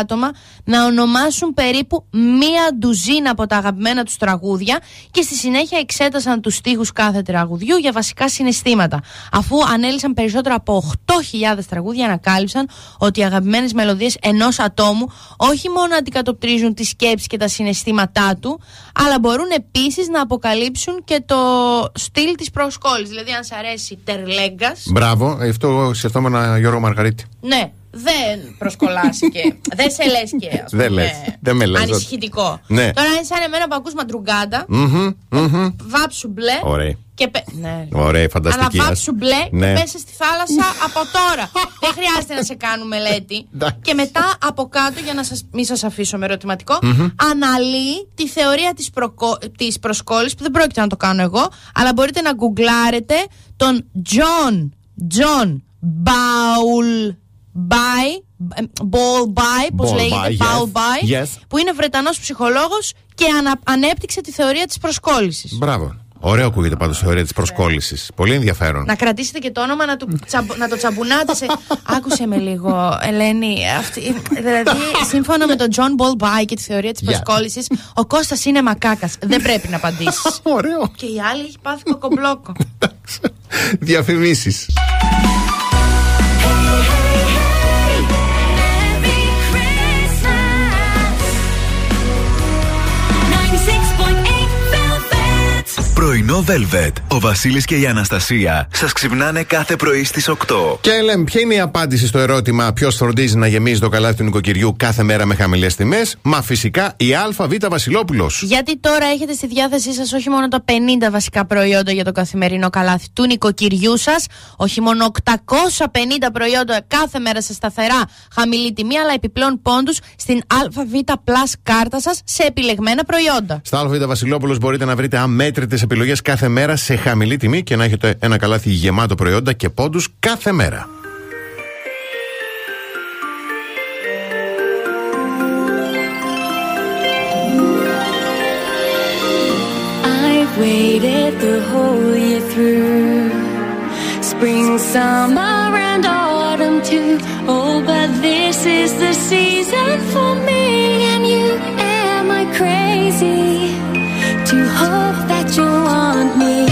άτομα να ονομάσουν περίπου μία ντουζίνα από τα αγαπημένα τους τραγούδια και στη συνέχεια εξέτασαν τους στίχους κάθε τραγουδιού για βασικά συναισθήματα. Αφού ανέλησαν περισσότερα από 8.000 τραγούδια, ανακάλυψαν ότι οι αγαπημένες μελωδίες ενός ατόμου όχι μόνο αντικατοπτρίζουν τη σκέψη και τα συναισθήματά του, αλλά μπορούν επίσης να αποκαλύψουν και το στυλ της προσκόλλησης. Δηλαδή, αν σ' αρέσει τερλέγκας, Μπράβο, ε, αυτό σκεφτόμουν ένα Γιώργο Μαργαρίτη. ναι, δεν προσκολάσει και. δεν σε λες και. ας Δεν πούμε, λες, δεν με λες. Ανησυχητικό. Ναι. Τώρα είναι σαν εμένα που ακούς μαντρουγκάντα, Μμμ, μμμ. βάψου μπλε. Ωραία. Και πε... Ναι. Ωραία, φανταστική. Αλλά ας. βάψου μπλε Ναι. και πέσες στη θάλασσα από τώρα. δεν χρειάζεται να σε κάνουν μελέτη. Εντάξει. και μετά από κάτω, για να σας, μην σας αφήσω με ερωτηματικό, Μμμ. αναλύει τη θεωρία της, προκο... της προσκόλλησης που δεν πρόκειται να το κάνω εγώ, αλλά μπορείτε να γκουγκλάρετε τον John, John Baul By, Ball By, πώς Ball λέγεται, By, Paul yes. By, Yes. που είναι Βρετανός ψυχολόγος και ανα- ανέπτυξε τη θεωρία της προσκόλλησης. Μπράβο. Ωραίο ακούγεται πάντως η θεωρία της προσκόλλησης. Πολύ ενδιαφέρον. Να κρατήσετε και το όνομα να, του τσαμπ- να το τσαμπουνάτε σε. Άκουσε με λίγο, Ελένη. Αυτή, δηλαδή, σύμφωνα με τον John Ball By και τη θεωρία της Yeah. προσκόλλησης, ο Κώστας είναι μακάκας. Δεν πρέπει να απαντήσεις. Ωραίο. και η άλλη έχει πάθει κοκομπλόκο. Διαφημίσεις. Πρωινό Velvet. Ο Βασίλης και η Αναστασία σας ξυπνάνε κάθε πρωί στις 8. Και λέμε, ποια είναι η απάντηση στο ερώτημα ποιος φροντίζει να γεμίζει το καλάθι του νοικοκυριού κάθε μέρα με χαμηλές τιμές; Μα φυσικά η ΑΒ Βασιλόπουλος. Γιατί τώρα έχετε στη διάθεσή σας όχι μόνο τα 50 βασικά προϊόντα για το καθημερινό καλάθι του νοικοκυριού σας, όχι μόνο 850 προϊόντα κάθε μέρα σε σταθερά χαμηλή τιμή, αλλά επιπλέον πόντους στην ΑΒ Plus κάρτα σας σε επιλεγμένα προϊόντα. Στα ΑΒ Βασιλόπουλος μπορείτε να βρείτε αμέτρητες επιλογέ κάθε μέρα σε χαμηλή τιμή και να έχετε ένα καλάθι γεμάτο προϊόντα και πόντου κάθε μέρα. I've waited the whole year through spring, summer, and autumn too. Oh, but this is the season for me and you. Am I crazy to hope you want me?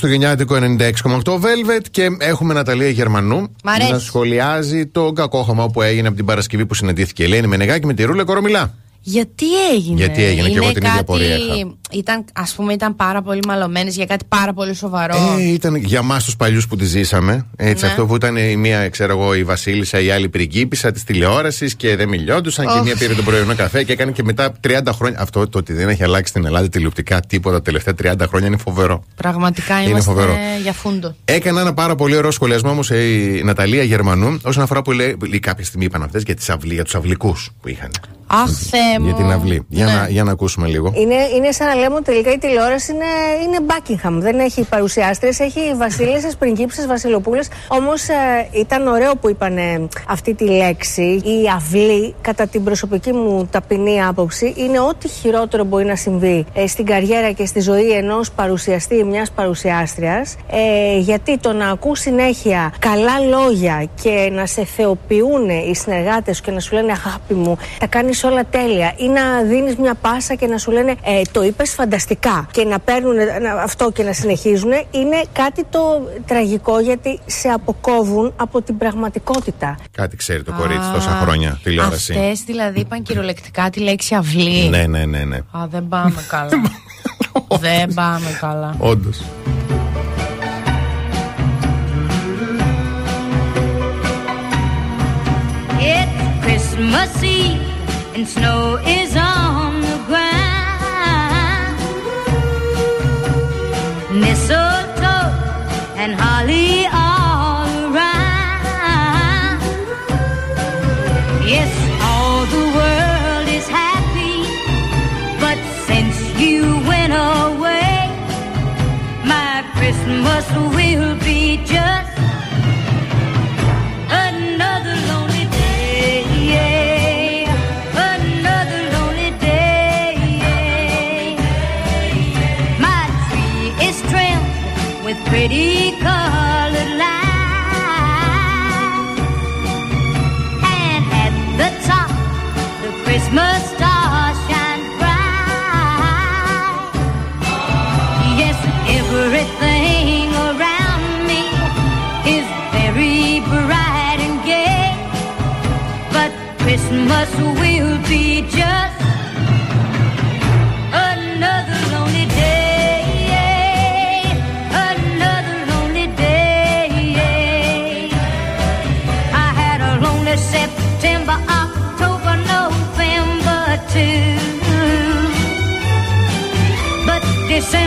Χριστουγεννιάτικο 96,8 Velvet και έχουμε Ναταλία Γερμανού Μ' αρέσει. να σχολιάζει το κακόχωμα που έγινε από την Παρασκευή που συναντήθηκε η Ελένη Μενεγάκη με τη Ρούλα Κορομιλά. Γιατί έγινε; Γιατί έγινε, και Είναι εγώ την ίδια κάτι- πορεία είχα. Ήταν, ας πούμε, ήταν πάρα πολύ μαλωμένες για κάτι πάρα πολύ σοβαρό. Ε, ήταν για εμά τους παλιούς που τη ζήσαμε. Έτσι, Ναι. αυτό που ήταν η μία, ξέρω εγώ, η Βασίλισσα, η άλλη πριγκίπισσα της τηλεόρασης και δεν μιλιόντουσαν. Και η Ωχ. μία πήρε τον πρωινό καφέ και έκανε και μετά 30 χρόνια. Αυτό το ότι δεν έχει αλλάξει στην Ελλάδα τηλεοπτικά τίποτα τα τελευταία 30 χρόνια είναι φοβερό. Πραγματικά Είναι είμαστε φοβερό. για φούντο. Έκανε ένα πάρα πολύ ωραίο σχολιασμό όμως η Ναταλία Γερμανού όσον αφορά που λέει, λέει κάποια στιγμή είπαν αυτές για, τις αυλή, για τους αυλικούς που είχαν. Αχ, Θεέ μου. Για την αυλή. Για, Ναι. να, για να ακούσουμε λίγο. Είναι, είναι σαν να λέμε ότι τελικά η τηλεόραση είναι, είναι Buckingham. Δεν έχει παρουσιάστριε, έχει βασίλισσες, πριγκίψε, βασιλοπούλες. Όμως ήταν ωραίο που είπαν αυτή τη λέξη. Η αυλή, κατά την προσωπική μου ταπεινή άποψη, είναι ό,τι χειρότερο μπορεί να συμβεί ε, στην καριέρα και στη ζωή ενός παρουσιαστή ή μιας παρουσιάστριας. Ε, γιατί το να ακούς συνέχεια καλά λόγια και να σε θεοποιούν οι συνεργάτες σου και να σου λένε Αγάπη μου, τα κάνεις όλα τέλεια. Ή να δίνεις μια πάσα και να σου λένε ε, Το είπες φανταστικά. Και να παίρνουν αυτό και να συνεχίζουν. Είναι κάτι το τραγικό γιατί σε αποκόβουν από την πραγματικότητα. Κάτι ξέρει το κορίτσι τόσα χρόνια τηλεόραση. Αυτές δηλαδή είπαν κυριολεκτικά τη λέξη αυλή. Ναι, ναι, ναι, ναι. Α, δεν πάμε καλά. δεν πάμε καλά. Όντως. It's Christmas Eve and snow is on the ground. Mistletoe and holly pretty colored lights. And at the top, the Christmas star shines bright. Yes, everything around me is very bright and gay. But Christmas will be just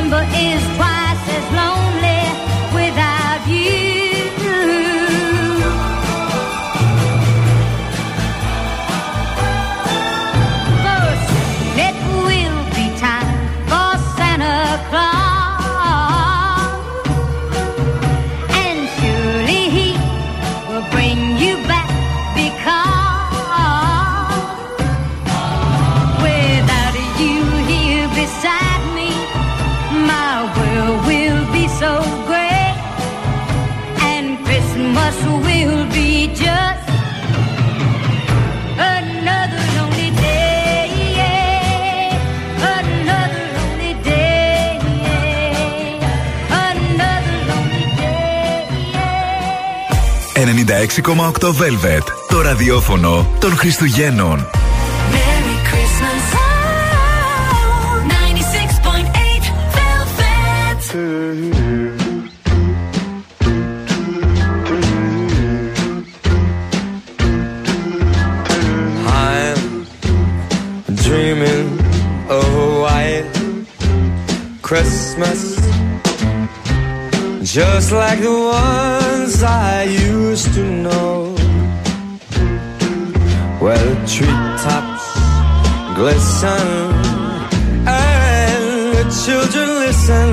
number is 96,8 Velvet. Το ραδιόφωνο των Χριστουγέννων. Merry Christmas. Oh, 96.8 Velvet. I'm as I used to know. Where the treetops glisten And the children listen.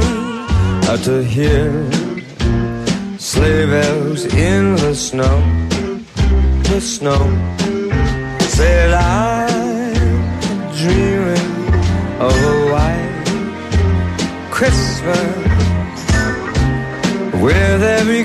Out to hear sleigh bells in the snow. The snow. Said I'm dreaming of a white Christmas with every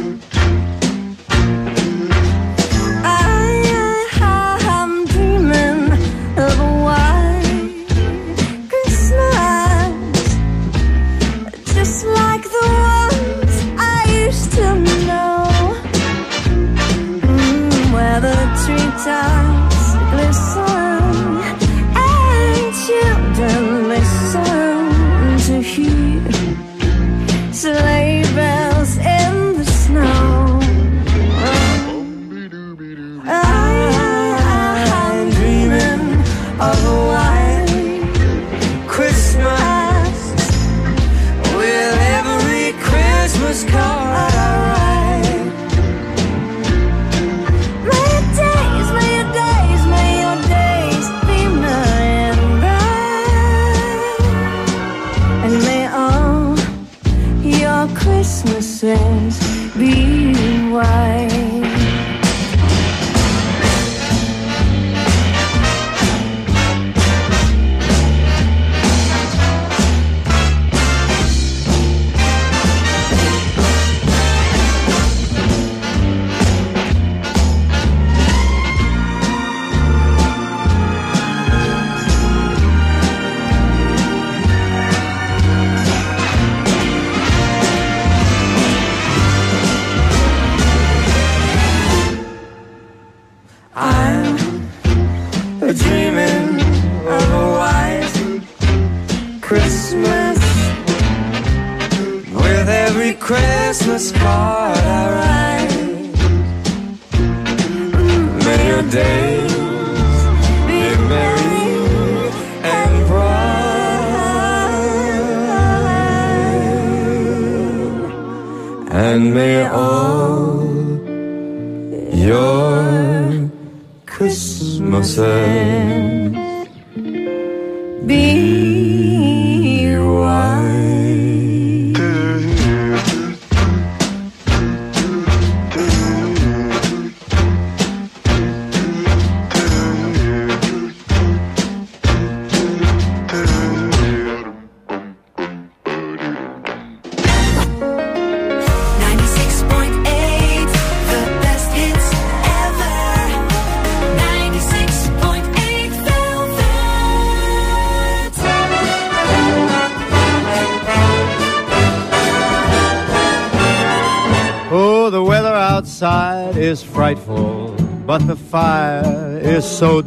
restlessness being wise.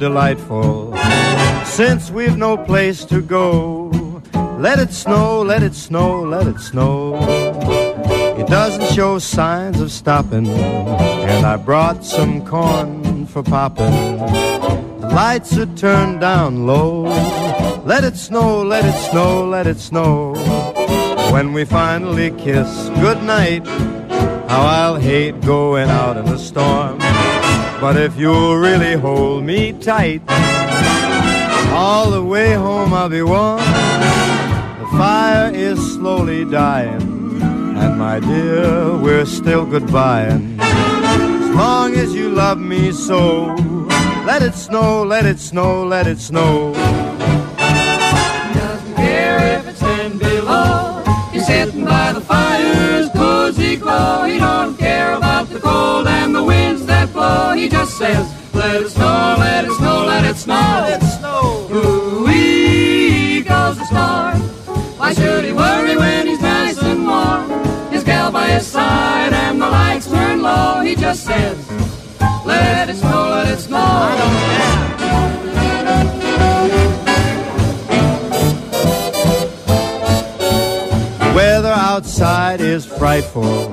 Delightful. Since we've no place to go, let it snow, let it snow, let it snow. It doesn't show signs of stopping, and I brought some corn for popping. The lights are turned down low. Let it snow, let it snow, let it snow. When we finally kiss goodnight, how I'll hate going out in the storm. But if you'll really hold me tight, all the way home I'll be warm. The fire is slowly dying, and my dear, we're still goodbying. As long as you love me so, let it snow, let it snow, let it snow. Doesn't care if it's ten below. He's sitting by the fire's cozy glow. He don't care about the cold and the winds that blow. He just says, let it snow, let it snow, let it snow. Let it snow. Ooh-wee goes the storm. Why should he worry when he's nice and warm? His gal by his side and the lights turn low. He just says, let it snow, let it snow. I don't care. Weather outside is frightful,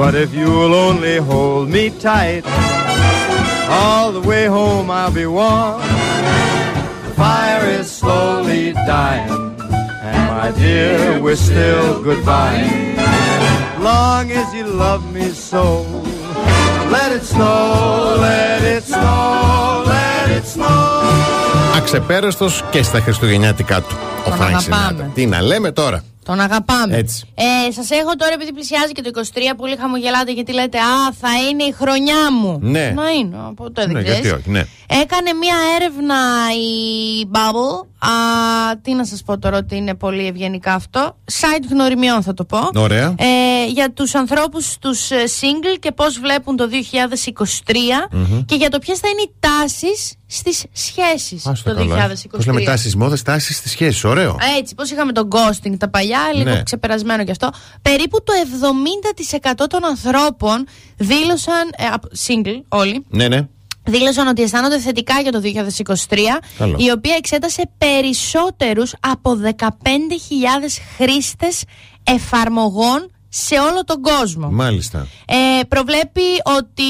But if you'll only hold me tight, all the way home I'll be warm. The fire is slowly dying, and my dear, we're still goodbye. Long as you love me so, let it snow, let it snow, let it snow. Αξεπέραστο και στα Χριστουγεννιάτικά του. Ο Τον Φρανκ αγαπάμε. Σινάτρα. Τι να λέμε τώρα. Τον αγαπάμε. Έτσι. Ε, Σας έχω τώρα, επειδή πλησιάζει και το 23, πολύ χαμογελάτε γιατί λέτε Α, θα είναι η χρονιά μου. Ναι. Να είναι, ποτέ δεν Ναι, ξέρεις. γιατί όχι, ναι. Έκανε μία έρευνα η Bubble. Α, τι να σας πω τώρα ότι είναι πολύ ευγενικά αυτό. Site γνωριμιών θα το πω. Ωραία. Ε, για τους ανθρώπους τους ε, single και πώς βλέπουν το 2023 Μμμ. και για το ποιες θα είναι οι τάσεις στις σχέσεις Άστο το καλά. 2023. Πώς λέμε τάσεις μόδες, τάσεις στις σχέσεις. Ωραίο. Έτσι, πώς είχαμε τον ghosting τα παλιά, λίγο Ναι. ξεπερασμένο κι αυτό. Περίπου το 70% των ανθρώπων δήλωσαν. Ε, απ- single, όλοι. Ναι, ναι. Δήλωσαν ότι αισθάνονται θετικά για το 2023, Καλό. η οποία εξέτασε περισσότερους από 15.000 χρήστες εφαρμογών σε όλο τον κόσμο. Μάλιστα. Ε, προβλέπει ότι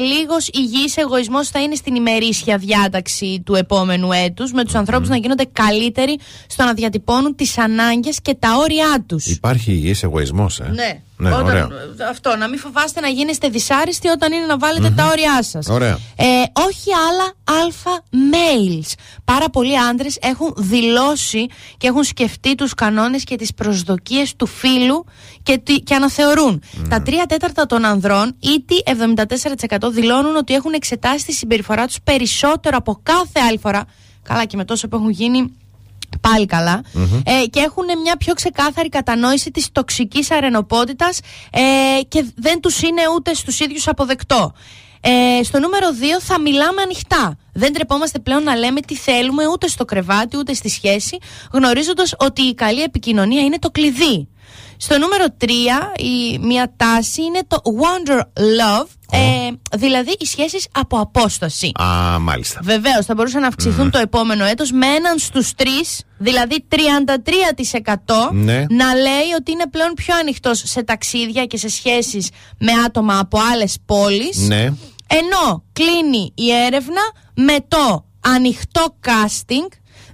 λίγος υγιής εγωισμός θα είναι στην ημερήσια διάταξη του επόμενου έτους με τους ανθρώπους να γίνονται καλύτεροι στο να διατυπώνουν τις ανάγκες και τα όρια τους. Υπάρχει υγιής εγωισμός, ε; Ναι. Ναι, Όταν- ωραίο. Αυτό, να μην φοβάστε να γίνεστε δυσάρεστοι όταν είναι να βάλετε τα όρια σας. Ωραία. Ε, όχι άλλα αλφα males. Πάρα πολλοί άντρες έχουν δηλώσει και έχουν σκεφτεί τους κανόνες και τις προσδοκίες του φίλου και, τι- και αναθεωρούν. Τα τρία τέταρτα των ανδρών, ήτι 74% δηλώνουν ότι έχουν εξετάσει τη συμπεριφορά τους περισσότερο από κάθε άλλη φορά. Καλά και με τόσο που έχουν γίνει πάλι καλά. Ε, και έχουν μια πιο ξεκάθαρη κατανόηση της τοξικής αρενοπότητας ε, και δεν τους είναι ούτε στους ίδιους αποδεκτό. Ε, στο νούμερο 2 θα μιλάμε ανοιχτά. Δεν τρεπόμαστε πλέον να λέμε τι θέλουμε ούτε στο κρεβάτι ούτε στη σχέση, γνωρίζοντας ότι η καλή επικοινωνία είναι το κλειδί. Στο νούμερο 3, η, μια τάση είναι το wonder love, ε, δηλαδή οι σχέσεις από απόσταση. Α, μάλιστα. Βεβαίως, θα μπορούσαν να αυξηθούν το επόμενο έτος με έναν στους τρεις, δηλαδή 33% Ναι. να λέει ότι είναι πλέον πιο ανοιχτός σε ταξίδια και σε σχέσεις με άτομα από άλλες πόλεις. Ναι. Ενώ κλείνει η έρευνα με το ανοιχτό casting.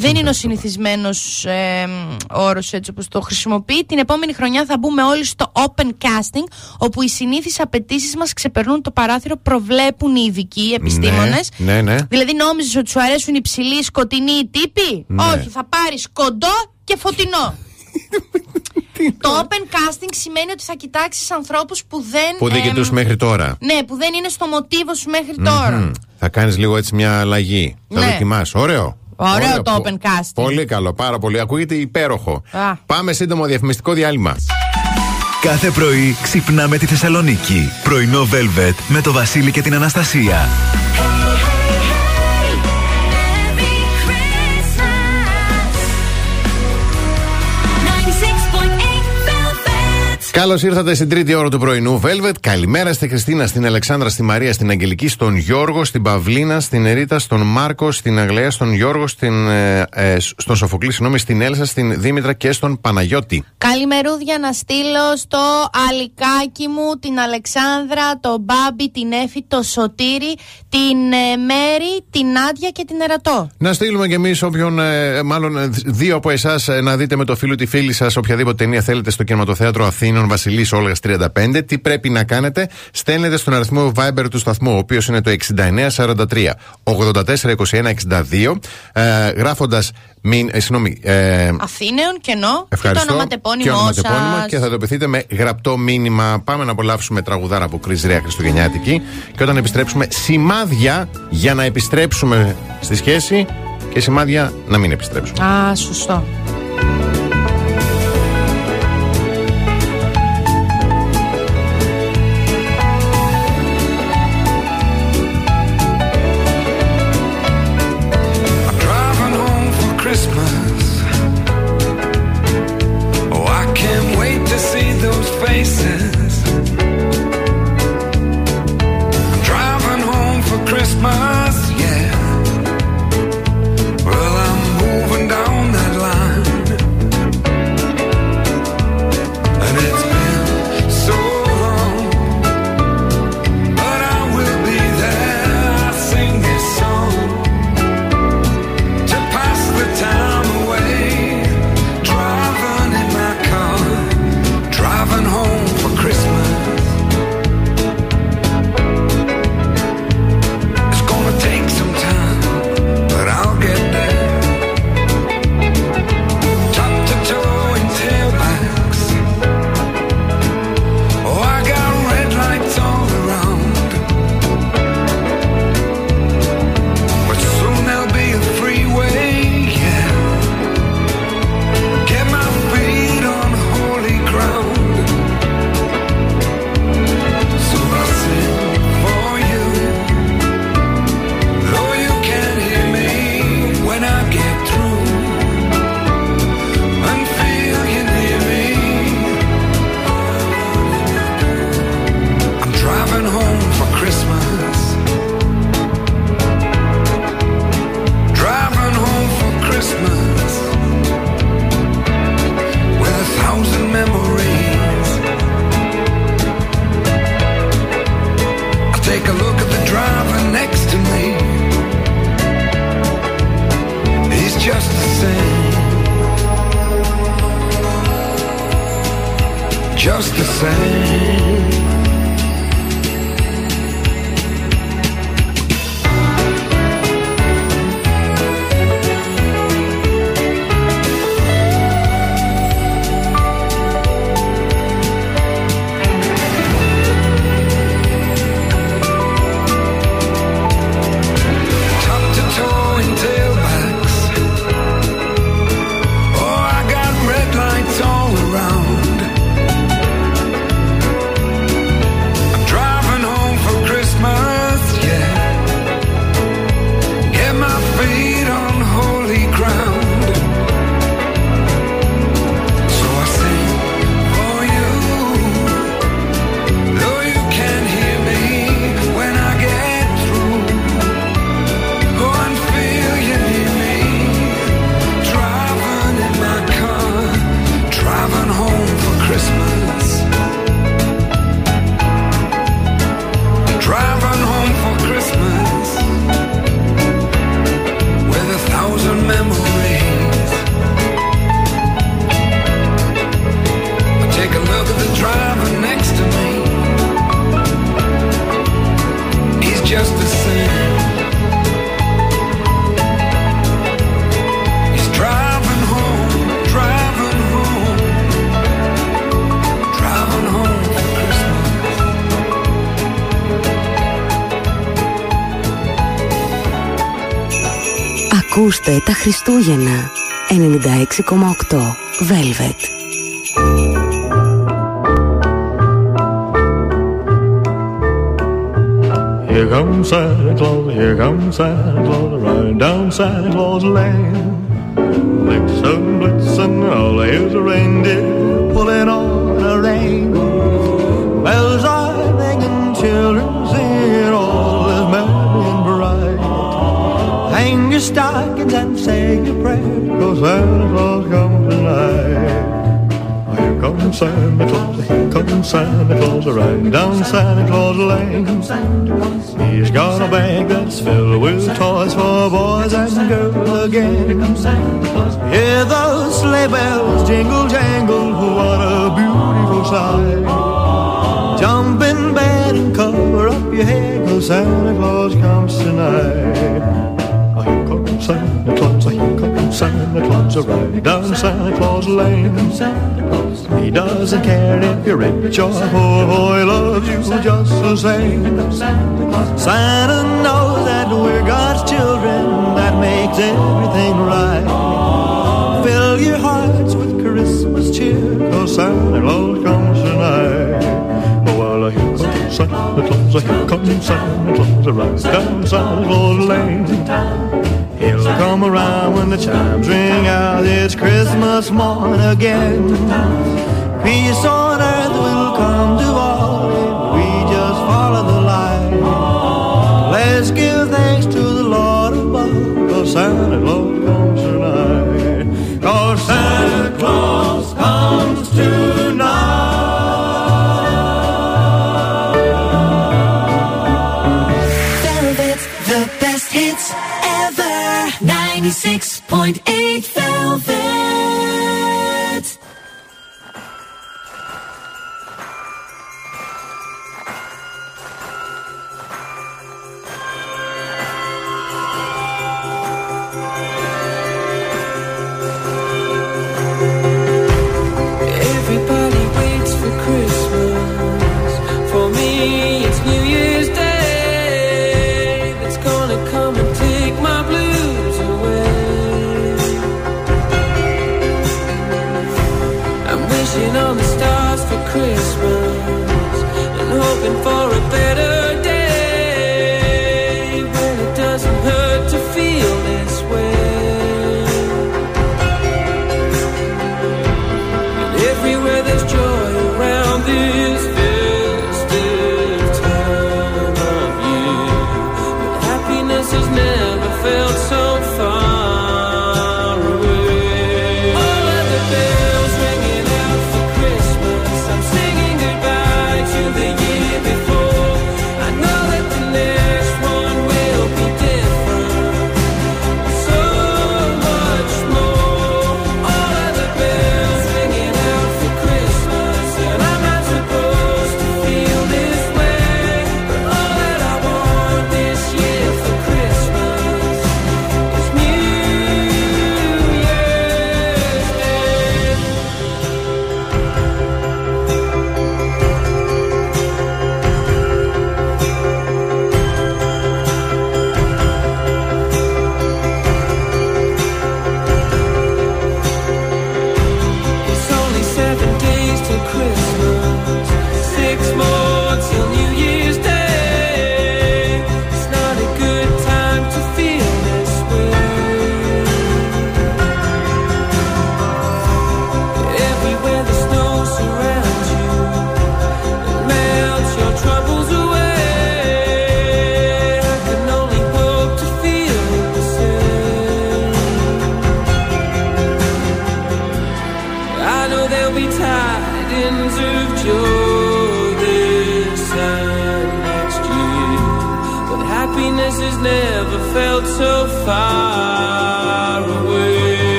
Δεν είναι ο συνηθισμένος ε, όρος έτσι όπως το χρησιμοποιεί. Την επόμενη χρονιά θα μπούμε όλοι στο open casting, όπου οι συνήθεις απαιτήσεις μας ξεπερνούν το παράθυρο, προβλέπουν οι ειδικοί επιστήμονες. Ναι, ναι, ναι. Δηλαδή, νόμιζες ότι σου αρέσουν οι ψηλοί, σκοτεινοί τύποι; Ναι. Όχι, θα πάρεις κοντό και φωτεινό. το open casting σημαίνει ότι θα κοιτάξεις ανθρώπους που δεν. Που δεν εμ, κοιτούσε μέχρι τώρα. Ναι, που δεν είναι στο μοτίβο σου μέχρι τώρα. Μμμ. Θα κάνεις λίγο έτσι μια αλλαγή. Θα Ναι. δοκιμάσει. Ωραίο. Ωραίο το Πο- open casting. Πολύ καλό, πάρα πολύ. Ακούγεται υπέροχο. Α. Πάμε σύντομο διαφημιστικό διάλειμμα. Κάθε πρωί ξυπνάμε τη Θεσσαλονίκη. Πρωινό Velvet με το Βασίλη και την Αναστασία. Καλώς ήρθατε στην τρίτη ώρα του πρωινού Velvet. Καλημέρα στη Χριστίνα, στην Αλεξάνδρα, στη Μαρία, στην Αγγελική, στον Γιώργο, στην Παυλίνα, στην Ερίτα, στον Μάρκο, στην Αγλαία, στον Γιώργο, στην, ε, ε, στον Σοφοκλή, συγγνώμη, στην Έλσα, στην Δήμητρα και στον Παναγιώτη. Καλημερούδια να στείλω στο αλικάκι μου, την Αλεξάνδρα, τον Μπάμπη, την Έφη, το Σωτήρι, την ε, Μέρη, την Άντια και την Ερατό. Να στείλουμε κι εμείς όποιον, ε, μάλλον ε, δύο από εσάς, να δείτε με το φίλο τη φίλη σας οποιαδήποτε ταινία θέλετε στο κινηματοθέατρο Αθήνων Βασιλή Όλγας 35. Τι πρέπει να κάνετε, στέλνετε στον αριθμό Viber του σταθμού, ο οποίος είναι το 6943 842162, ε, γράφοντας. Μην, ε, συγγνώμη, ε, Αθήνεων, κενό, και το Ευχαριστώ. και ονοματεπώνυμό ονοματεπώνυμα σας. και θα το επιθείτε με γραπτό μήνυμα. Πάμε να απολαύσουμε τραγουδάρα από Chris Rea Χριστουγεννιάτικη. Και όταν επιστρέψουμε, σημάδια για να επιστρέψουμε στη σχέση και σημάδια να μην επιστρέψουμε. Α, σωστό. Ακούστε τα Χριστούγεννα 96,8 Velvet. Here comes Santa Claus, here comes Santa Claus, riding down Santa Claus Lane. Blitzen, blitzen, all here's a reindeer pulling on a rein. Your stockings and say your prayers, 'cause Santa Claus comes tonight. Here comes Santa Claus, here comes Santa Claus, riding down Santa Claus Lane. He's got a bag that's filled with toys for boys and girls again. Hear those sleigh bells jingle jangle, what a beautiful sight. Jump in bed and cover up your head, 'cause Santa Claus comes tonight. Santa Claus, riding down Santa Claus Lane. He doesn't care if you're rich or poor, he loves you just the same. Santa knows that we're God's children, that makes everything right. Fill your hearts with Christmas cheer, cause Santa Claus comes tonight. Oh, here comes Santa Claus, here comes Santa Claus, right down Santa Claus Lane. Come around when the chimes ring out, it's Christmas morn again. Peace on earth will come to all if we just follow the light. Let's give thanks to the Lord above, cause Santa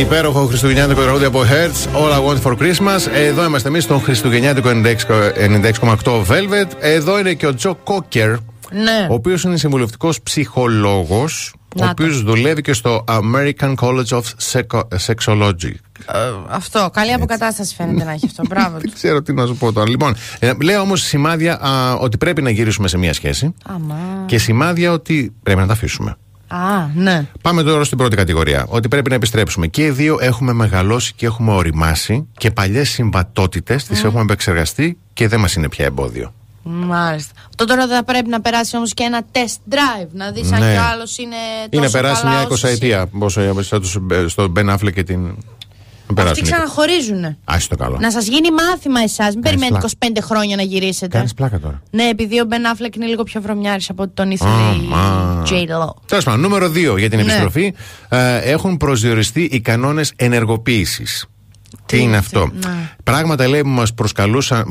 Υπέροχο χριστουγεννιάτικο τραγούδι από Hertz, All I Want for Christmas. Εδώ είμαστε εμείς στον χριστουγεννιάτικο 96,8 Velvet. Εδώ είναι και ο Τζο Κόκερ, Ναι. ο οποίος είναι συμβουλευτικός ψυχολόγος, ο Να το. οποίο δουλεύει και στο American College of Seco- Sexology. Ε, αυτό. Καλή αποκατάσταση φαίνεται να έχει αυτό. Μπράβο του. Δεν ξέρω τι να σου πω τώρα. Λοιπόν, ε, λέω όμως σημάδια α, ότι πρέπει να γυρίσουμε σε μία σχέση Αμά. και σημάδια ότι πρέπει να τα αφήσουμε. Α, ναι. Πάμε τώρα στην πρώτη κατηγορία. Ότι πρέπει να επιστρέψουμε. Και οι δύο έχουμε μεγαλώσει και έχουμε οριμάσει και παλιές συμβατότητες τις έχουμε επεξεργαστεί και δεν μας είναι πια εμπόδιο. Μάλιστα. Αυτό τώρα θα πρέπει να περάσει όμως και ένα test drive. Να δεις αν Ναι. κι άλλος είναι. Είναι τόσο περάσει καλά μια όσο εσύ. εικοσαετία. Πόσο ε, σαν τους, ε, στο Μπεν Affleck και την. Αυτοί Περάσουν. ξαναχωρίζουν. Άσε το καλό. Να σας γίνει μάθημα εσάς. Μην περιμένετε 25 χρόνια να γυρίσετε. Κάνεις πλάκα τώρα. Ναι, επειδή ο Μπεν Αφλεκ είναι λίγο πιο βρωμιάρης από ό,τι τον ήθελε η Αμά. J-Lo. Τέλος πάντων, νούμερο 2 για την Ναι. επιστροφή. Ε, έχουν προσδιοριστεί οι κανόνες ενεργοποίησης. Τι είναι αυτό; ναι. Πράγματα λέει που μας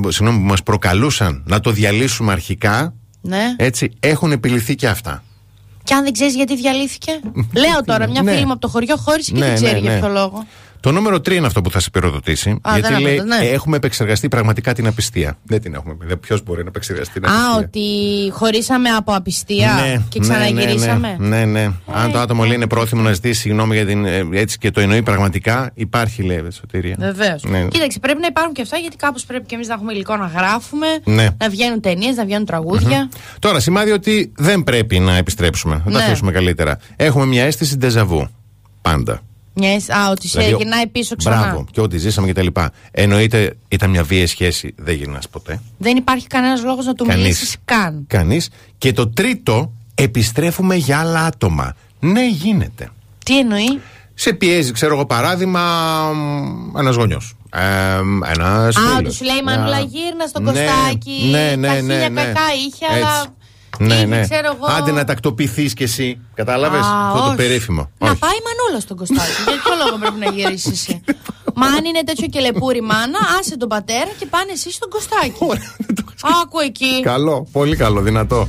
συγγνώμη, που μας προκαλούσαν να το διαλύσουμε αρχικά. Ναι. Έτσι, έχουν επιληθεί και αυτά. Και αν δεν ξέρεις γιατί διαλύθηκε; Λέω τώρα, μια Ναι. φίλη μου από το χωριό χώρισε και Ναι, δεν ξέρει ναι, για ναι. ποιο λόγο. Το νούμερο 3 είναι αυτό που θα σε πυροδοτήσει. Α, γιατί δεν λέει απαντώ, ναι. έχουμε επεξεργαστεί πραγματικά την απιστία. Δεν την έχουμε. Ποιος μπορεί να επεξεργαστεί την Α, απιστία; ότι χωρίσαμε από απιστία και ξαναγυρίσαμε; Ναι, ναι, ναι. ναι. Αν το άτομο λέει είναι πρόθυμο να ζητήσει συγγνώμη για την. ε, έτσι και το εννοεί πραγματικά, υπάρχει λέει σωτηρία. Βεβαίως. Ναι. Κοίταξε, πρέπει να υπάρχουν και αυτά γιατί κάπως πρέπει και εμείς να έχουμε υλικό να γράφουμε, Ναι. να βγαίνουν ταινίες, να βγαίνουν τραγούδια. Τώρα, σημάδι ότι δεν πρέπει να επιστρέψουμε. Να τα Ναι. αφήσουμε καλύτερα. Έχουμε μια αίσθηση ντεζαβού. Πάντα. Μια αίσθηση- α, ότι σε Δηλαδή, γυρνάει πίσω ξανά. Μπράβο. Και ό,τι ζήσαμε κτλ. Εννοείται ήταν μια βίαιη σχέση, δεν γυρνάς ποτέ. Δεν υπάρχει κανένας λόγος να του Κανείς. μιλήσεις καν. Κανείς. Και το τρίτο, επιστρέφουμε για άλλα άτομα. Ναι, γίνεται. Τι εννοεί; Σε πιέζει, ξέρω εγώ, παράδειγμα, ένας γονιός. Ε, ένας Α, φίλος. ότι σου λέει η Μανούλα γύρνα στο Ναι, κοστάκι. ναι, ναι, τα ναι, χίλια ναι. κακά είχε, Έτσι. αλλά. Ναι, είχε, ναι. ξέρω εγώ. Άντε να τακτοποιηθείς κι εσύ. Κατάλαβες; Α, αυτό το όχι. περίφημο. Να Όχι. πάει η Μανούλα στον Κωστάκη. Για ποιο λόγο πρέπει να γυρίσεις εσύ; Μα αν είναι τέτοιο και λεπούρη μάνα, άσε τον πατέρα και πάνε εσύ στον Κωστάκη. Άκου εκεί. Καλό, πολύ καλό, δυνατό.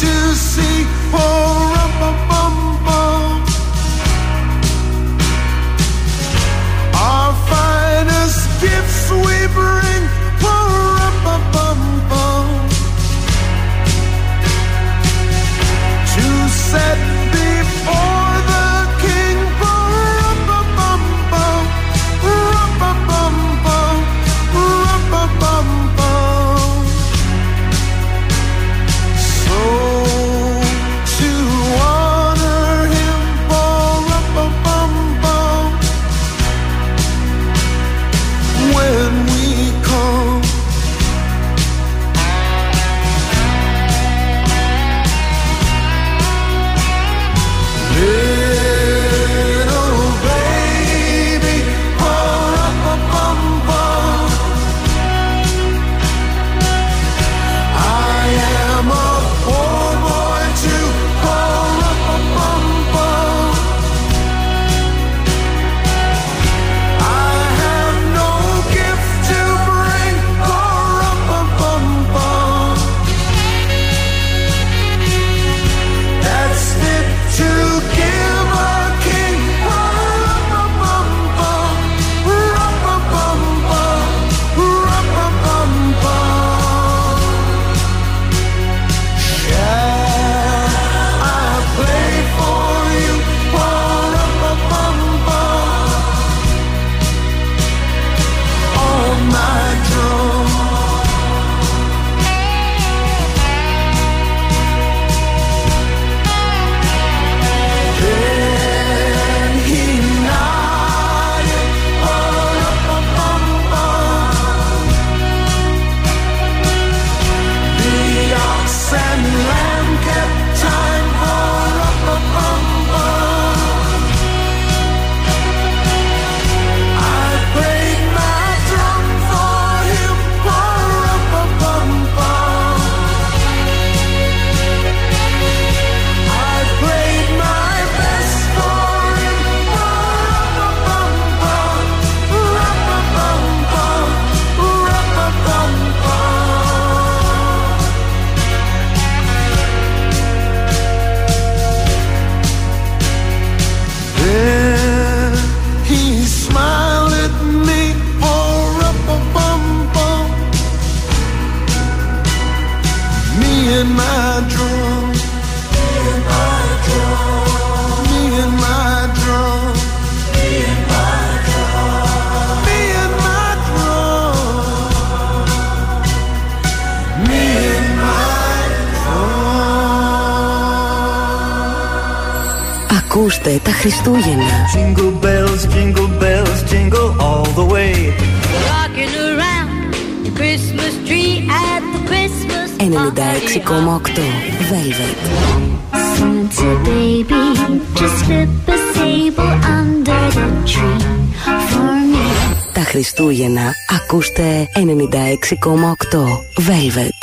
to see. for. Χριστούγεννα. Jingle bells, jingle bells, jingle all the way. Rocking around the Christmas tree at the Christmas 96,8 Velvet. Santa baby, just slip a sable under the tree for me. Τα Χριστούγεννα ακούστε 96,8 Velvet.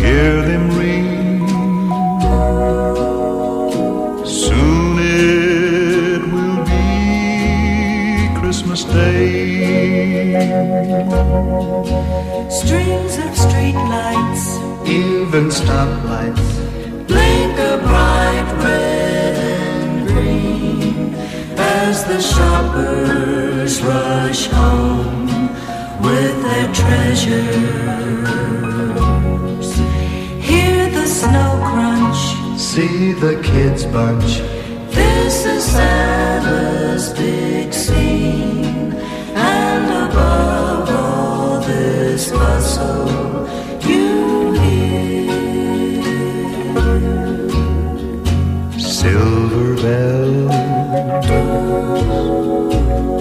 Hear them ring. Soon it will be Christmas Day. Strings of streetlights, even stoplights, blink a bright red as the shoppers rush home with their treasures. Hear the snow crunch, see the kids bunch. This is Santa's big scene, and above all this bustle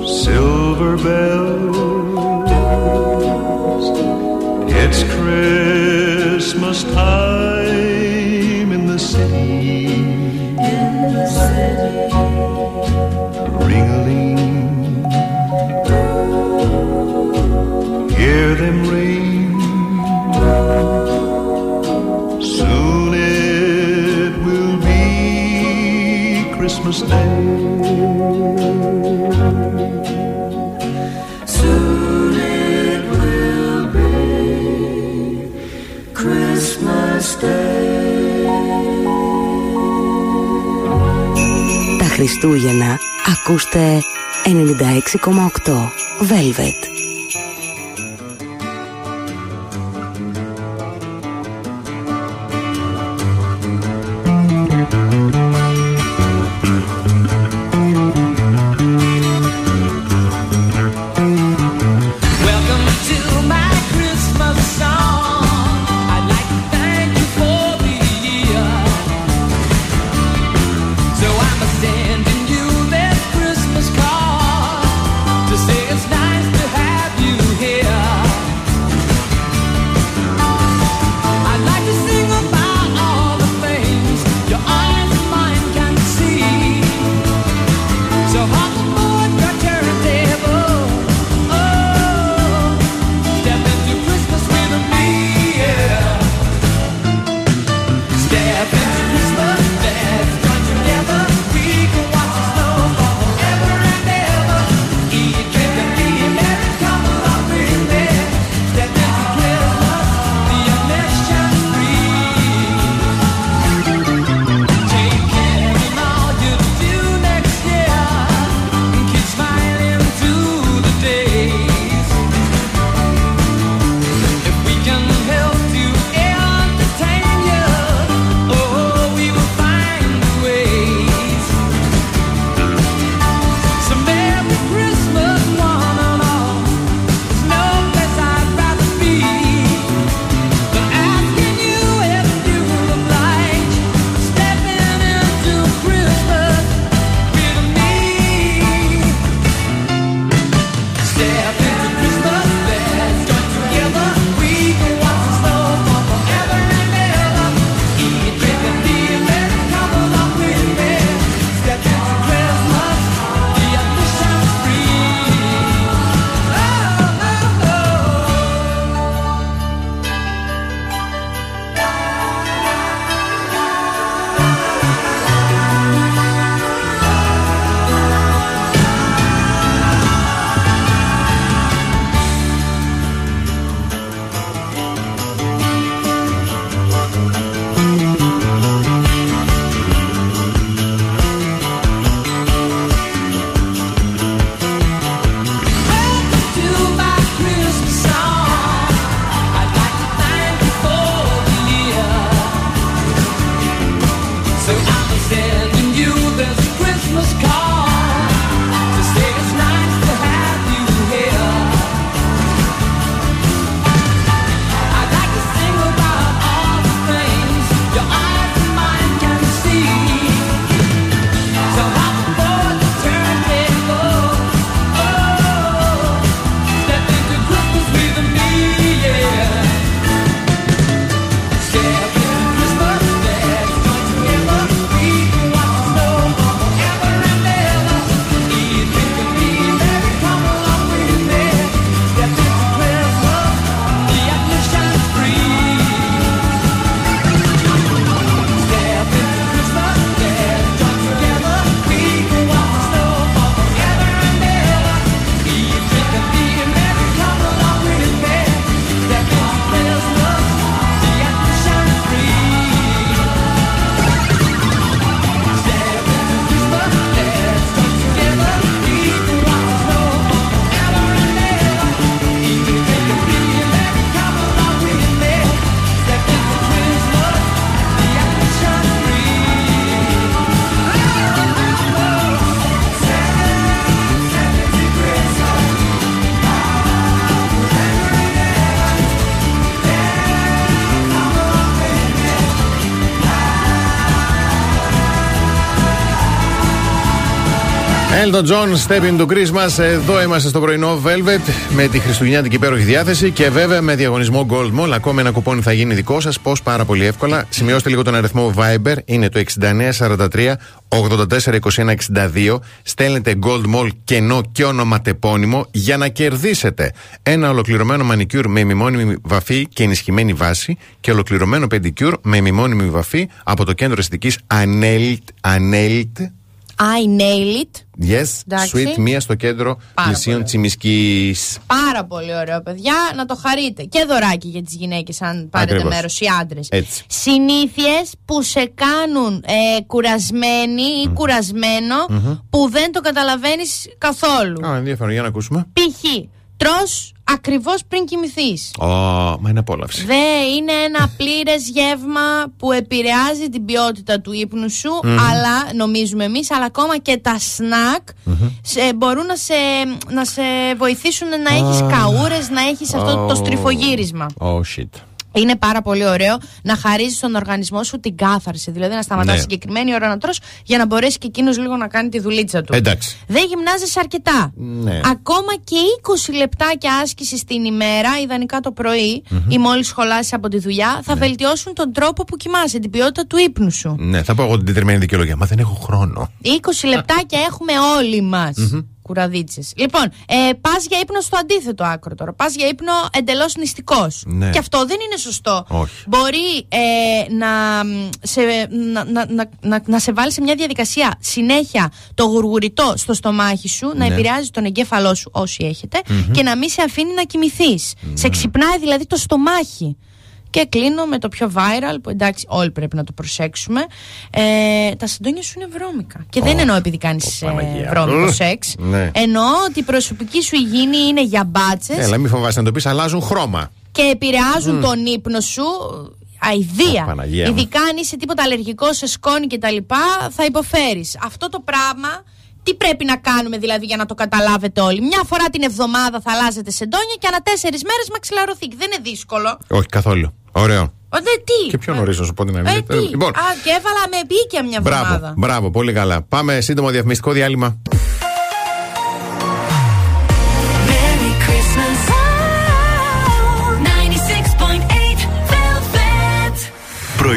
silver bells. It's Christmas time. Χριστούγεννα ακούστε 96,8 Velvet. Elton John, Step into Christmas. Εδώ είμαστε στο πρωινό Velvet με τη χριστουγεννιάτικη υπέροχη διάθεση και βέβαια με διαγωνισμό Gold Mall. Ακόμα ένα κουπόνι θα γίνει δικό σας. Πώς πάρα πολύ εύκολα. Σημειώστε λίγο τον αριθμό Viber. Είναι το 6943 842162. Στέλνετε Gold Mall κενό και ονοματεπώνυμο για να κερδίσετε ένα ολοκληρωμένο μανικιούρ με ημιμόνιμη βαφή και ενισχυμένη βάση και ολοκληρωμένο πεντικιούρ με ημιμόνιμη βαφή από το κέντρο αισθητικής Ανέλτ. Ανέλτ I nail it. Yes, Εντάξει. sweet, μία στο κέντρο Πάρα πλησίων Τσιμισκής. Πάρα πολύ ωραίο, παιδιά. Να το χαρείτε. Και δωράκι για τις γυναίκες, αν πάρετε Ακριβώς. μέρος, οι άντρες. Έτσι. Συνήθειες που σε κάνουν ε, κουρασμένη ή κουρασμένο που δεν το καταλαβαίνεις καθόλου. Α, ενδιαφέρον, για να ακούσουμε. Π.χ. τρως ακριβώς πριν κοιμηθείς. Ω, μα είναι απόλαυση. Δε είναι ένα πλήρες γεύμα που επηρεάζει την ποιότητα του ύπνου σου, Μμμ. αλλά νομίζουμε εμείς, αλλά ακόμα και τα σνακ σε, μπορούν να σε, να σε βοηθήσουν να έχεις Α. καούρες, να έχεις αυτό το Oh. στριφογύρισμα. Oh shit. Είναι πάρα πολύ ωραίο να χαρίζεις στον οργανισμό σου την κάθαρση. Δηλαδή να σταματάς Ναι. συγκεκριμένη ώρα να τρως για να μπορέσει και εκείνος λίγο να κάνει τη δουλίτσα του. Εντάξει. Δεν γυμνάζεσαι αρκετά. Ναι. Ακόμα και 20 λεπτάκια άσκηση την ημέρα, ιδανικά το πρωί ή μόλις σχολάσεις από τη δουλειά, θα βελτιώσουν τον τρόπο που κοιμάσαι, την ποιότητα του ύπνου σου. Ναι, θα πω εγώ την τετριμένη δικαιολογία. Μα δεν έχω χρόνο. 20 λεπτάκια έχουμε όλοι μας. Κουραδίτσες. Λοιπόν, ε, πας για ύπνο στο αντίθετο άκρο τώρα. Πας για ύπνο εντελώς νηστικός. Ναι. Και αυτό δεν είναι σωστό. Όχι. Μπορεί ε, να, μ, σε, να, να, να, να, να σε βάλει σε μια διαδικασία συνέχεια το γουργουριτό στο στομάχι σου, να Ναι. επηρεάζει τον εγκέφαλό σου όσοι έχετε Μμμ. και να μην σε αφήνει να κοιμηθείς. Σε ξυπνάει δηλαδή το στομάχι. Και κλείνω με το πιο viral που εντάξει όλοι πρέπει να το προσέξουμε. Ε, τα συντόνια σου είναι βρώμικα. Και δεν εννοώ επειδή κάνεις Παναγία. βρώμικο Ου, σεξ. ναι. Εννοώ ότι η προσωπική σου υγιεινή είναι για μπάτσες Έλα, μην φοβάσαι να το πεις, αλλάζουν χρώμα. και επηρεάζουν Μμ. τον ύπνο σου αηδία. Ω, Παναγία μου. Ειδικά αν είσαι τίποτα αλλεργικό σε σκόνη και τα λοιπά, θα υποφέρεις. Αυτό το πράγμα, τι πρέπει να κάνουμε δηλαδή για να το καταλάβετε όλοι; Μια φορά την εβδομάδα θα αλλάζετε σεντόνια και ανά τέσσερις μέρες μαξιλαρωθήκη. Δεν είναι δύσκολο. Όχι καθόλου. Ωραίο. Ω, δε, τι; Και πιο νωρίς να σου πω την Ε, αλήθεια. τι; Λοιπόν, Α, και έβαλα με μπήκε μια μπράβο, εβδομάδα. μπράβο, πολύ καλά. Πάμε σύντομο διαφημιστικό διάλειμμα.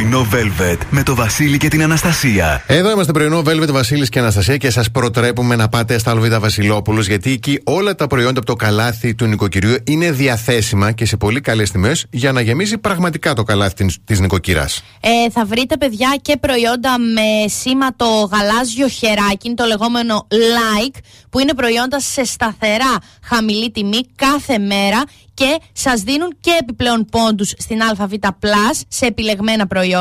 Merry Christmas. 96.8 Velvet. Πρωινό Velvet με το Βασίλη και την Αναστασία. Εδώ είμαστε πρωινό Velvet Βασίλης και Αναστασία και σας προτρέπουμε να πάτε στα ΑΒ Βασιλόπουλο γιατί εκεί όλα τα προϊόντα από το καλάθι του νοικοκυριού είναι διαθέσιμα και σε πολύ καλές τιμές για να γεμίσει πραγματικά το καλάθι της νοικοκυράς. Ε, θα βρείτε παιδιά και προϊόντα με σήμα το γαλάζιο χεράκι, είναι το λεγόμενο like, που είναι προϊόντα σε σταθερά χαμηλή τιμή κάθε μέρα και σας δίνουν και επιπλέον πόντους στην ΑΒ Plus σε επιλεγμένα προϊόντα.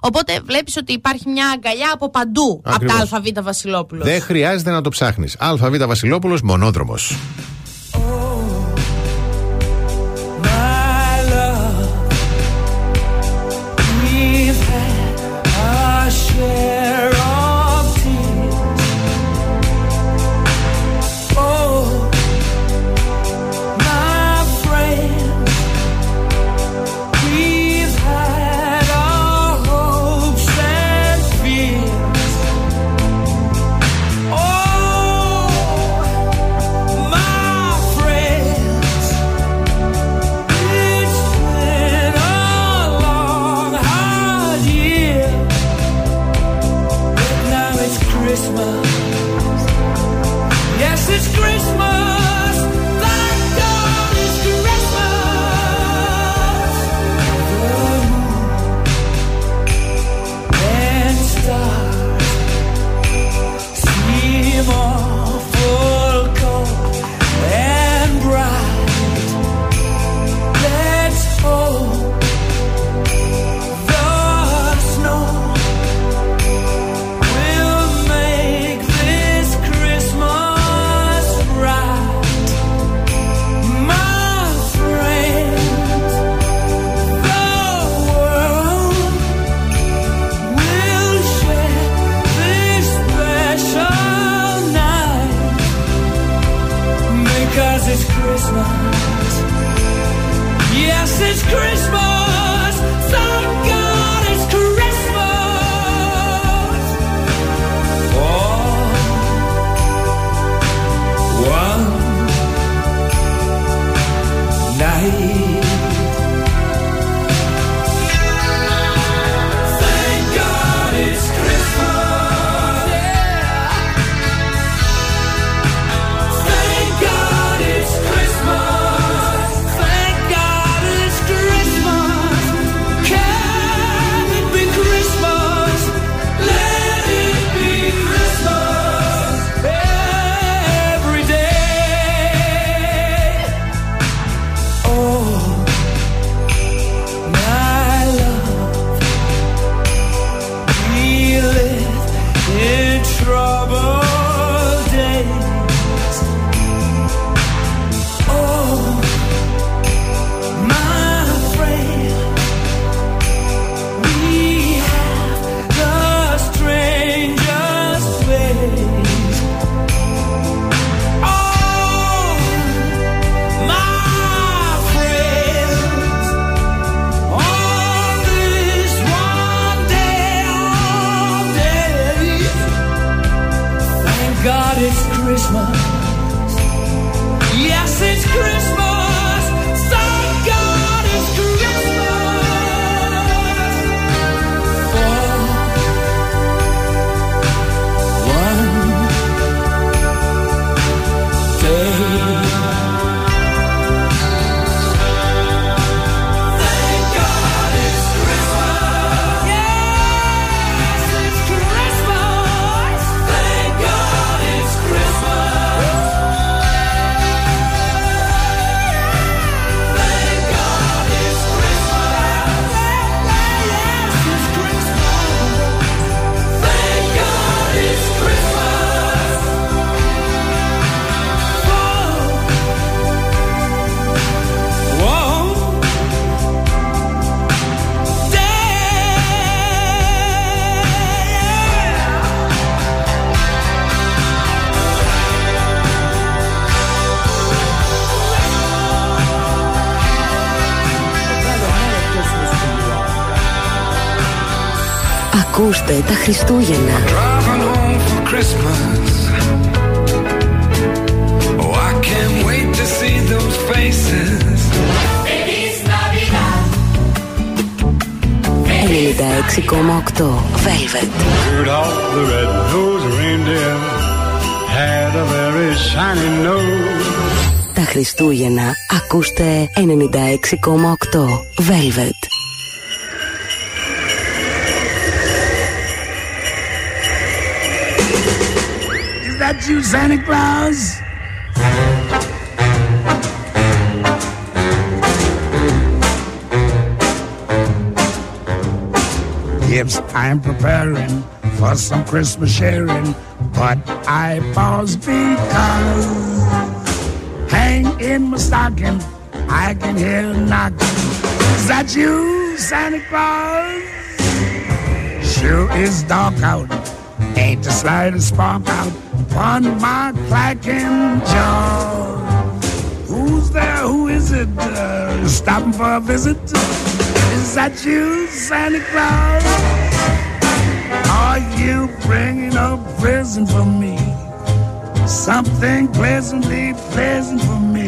Οπότε βλέπεις ότι υπάρχει μια αγκαλιά από παντού Ακριβώς. από τα ΑΒ Βασιλόπουλος. Δεν χρειάζεται να το ψάχνεις. ΑΒ Βασιλόπουλος μονόδρομος. Τα Χριστούγεννα. Τα Χριστούγεννα. Ακούστε. Ενενήντα έξι κομμάτια. That you, Santa Claus? Yes, I'm preparing for some Christmas sharing, but I pause because hang in my stocking, I can hear knocking. Is that you, Santa Claus? Sure is dark out. Ain't the slightest spark out upon my clacking jaw. Who's there? Who is it? Uh, stopping for a visit? Is that you, Santa Claus? Are you bringing a present for me? Something pleasantly pleasant for me.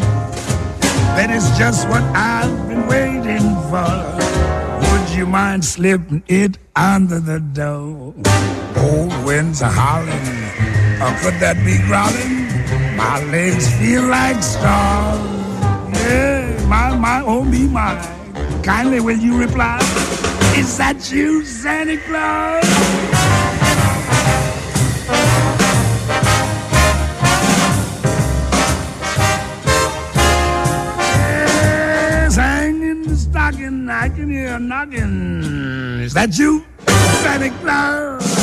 That is just what I've been waiting for. Would you mind slipping it under the door? Old winds are howling, or could that be growling? My legs feel like straws. Yeah, my, my, oh me, my. Kindly will you reply? Is that you, Santa Claus? I can hear a knocking. Is that you, Santa Claus?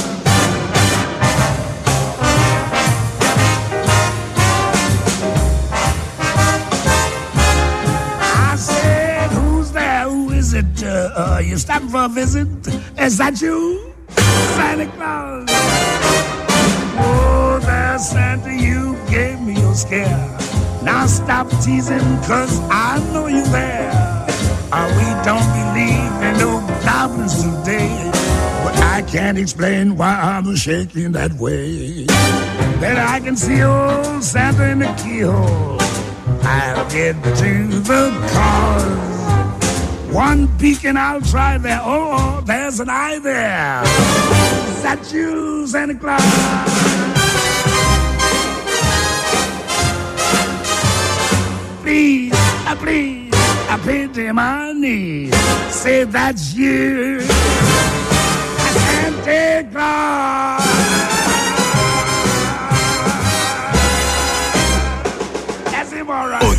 Uh, you stopping for a visit? Is that you, Santa Claus? Oh, there, Santa, you gave me your scare. Now stop teasing, cause I know you're there. Uh, we don't believe in no goblins today. But I can't explain why I'm shaking that way. Then I can see old Santa in the keyhole. I'll get to the cause. One beacon I'll try there. Oh, oh, there's an eye there. Is that you, Santa Claus? Please, uh, please, I pity my knees. Say that's you, Santa Claus.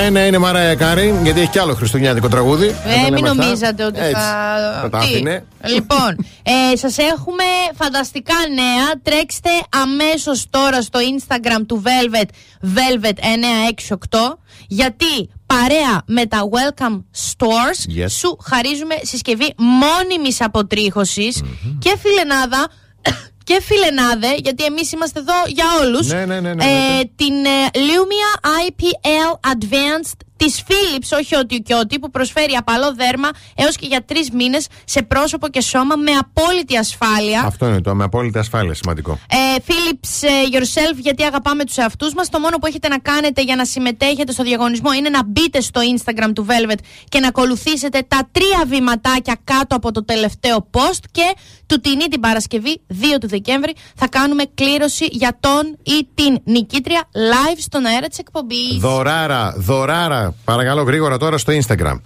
Ναι, ναι, είναι Mariah Carey, γιατί έχει κι άλλο χριστουγεννιάτικο τραγούδι. Ε, μην νομίζατε ότι θα. θα τα άφηνε. Λοιπόν, ε, σας έχουμε φανταστικά νέα. Τρέξτε αμέσως τώρα στο Instagram του Velvet, Velvet968, γιατί παρέα με τα Welcome Stores σου χαρίζουμε συσκευή μόνιμης αποτρίχωσης και φιλενάδα και φιλενάδε, γιατί εμείς είμαστε εδώ για όλους. Ναι, ναι, ναι, ναι, ε, την ε, Lumia IPL Advanced της Philips, όχι ότι και ότι, που προσφέρει απαλό δέρμα έως και για τρεις μήνες σε πρόσωπο και σώμα με απόλυτη ασφάλεια. Αυτό είναι το με απόλυτη ασφάλεια σημαντικό. Ε, Philips ε, yourself, γιατί αγαπάμε τους εαυτούς μας. Το μόνο που έχετε να κάνετε για να συμμετέχετε στο διαγωνισμό είναι να μπείτε στο Instagram του Velvet και να ακολουθήσετε τα τρία βηματάκια κάτω από το τελευταίο post. Και του τινή την Παρασκευή, 2 του Δεκέμβρη, θα κάνουμε κλήρωση για τον ή την νικήτρια live στον αέρα της εκπομπής. Δωράρα, δωράρα. Παρακαλώ γρήγορα τώρα στο Instagram.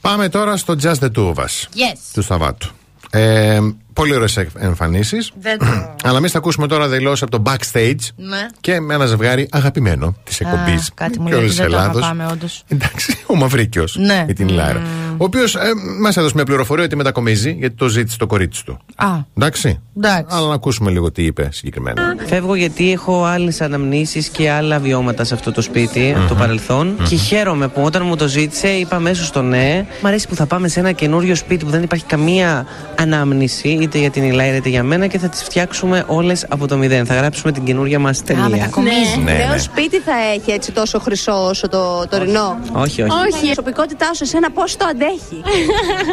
Πάμε τώρα στο Just the Two of Us Yes. του Σταβάτου. Ε, πολύ ωραίες εμφανίσεις. Δεν το. Αλλά εμείς θα ακούσουμε τώρα δηλώσεις από το backstage Ναι. και με ένα ζευγάρι αγαπημένο της εκπομπής. Α, Κάτι μου λέει ότι δεν το αγαπάμε, όντως. Εντάξει, ο Μαυρίκιος Ναι. με την Λάρα. Ο οποίος ε, μας έδωσε μια πληροφορία ότι μετακομίζει γιατί το ζήτησε το κορίτσι του. Α, Εντάξει. εντάξει. Αλλά να ακούσουμε λίγο τι είπε συγκεκριμένα. Φεύγω γιατί έχω άλλες αναμνήσεις και άλλα βιώματα σε αυτό το σπίτι, από το παρελθον Και χαίρομαι που όταν μου το ζήτησε, είπα αμέσως στο ναι. Μ' αρέσει που θα πάμε σε ένα καινούριο σπίτι που δεν υπάρχει καμία ανάμνηση, είτε για την Ηλάιρα είτε για μένα, και θα τις φτιάξουμε όλες από το μηδέν. Θα γράψουμε την καινούργια μας ταινία. μετακομίζει. Ναι, Νέο ναι. σπίτι θα έχει έτσι τόσο χρυσό όσο το τωρινό; Όχι, όχι. Όχι. Η προσωπικότητά σου εσένα πώς το αντέχεις;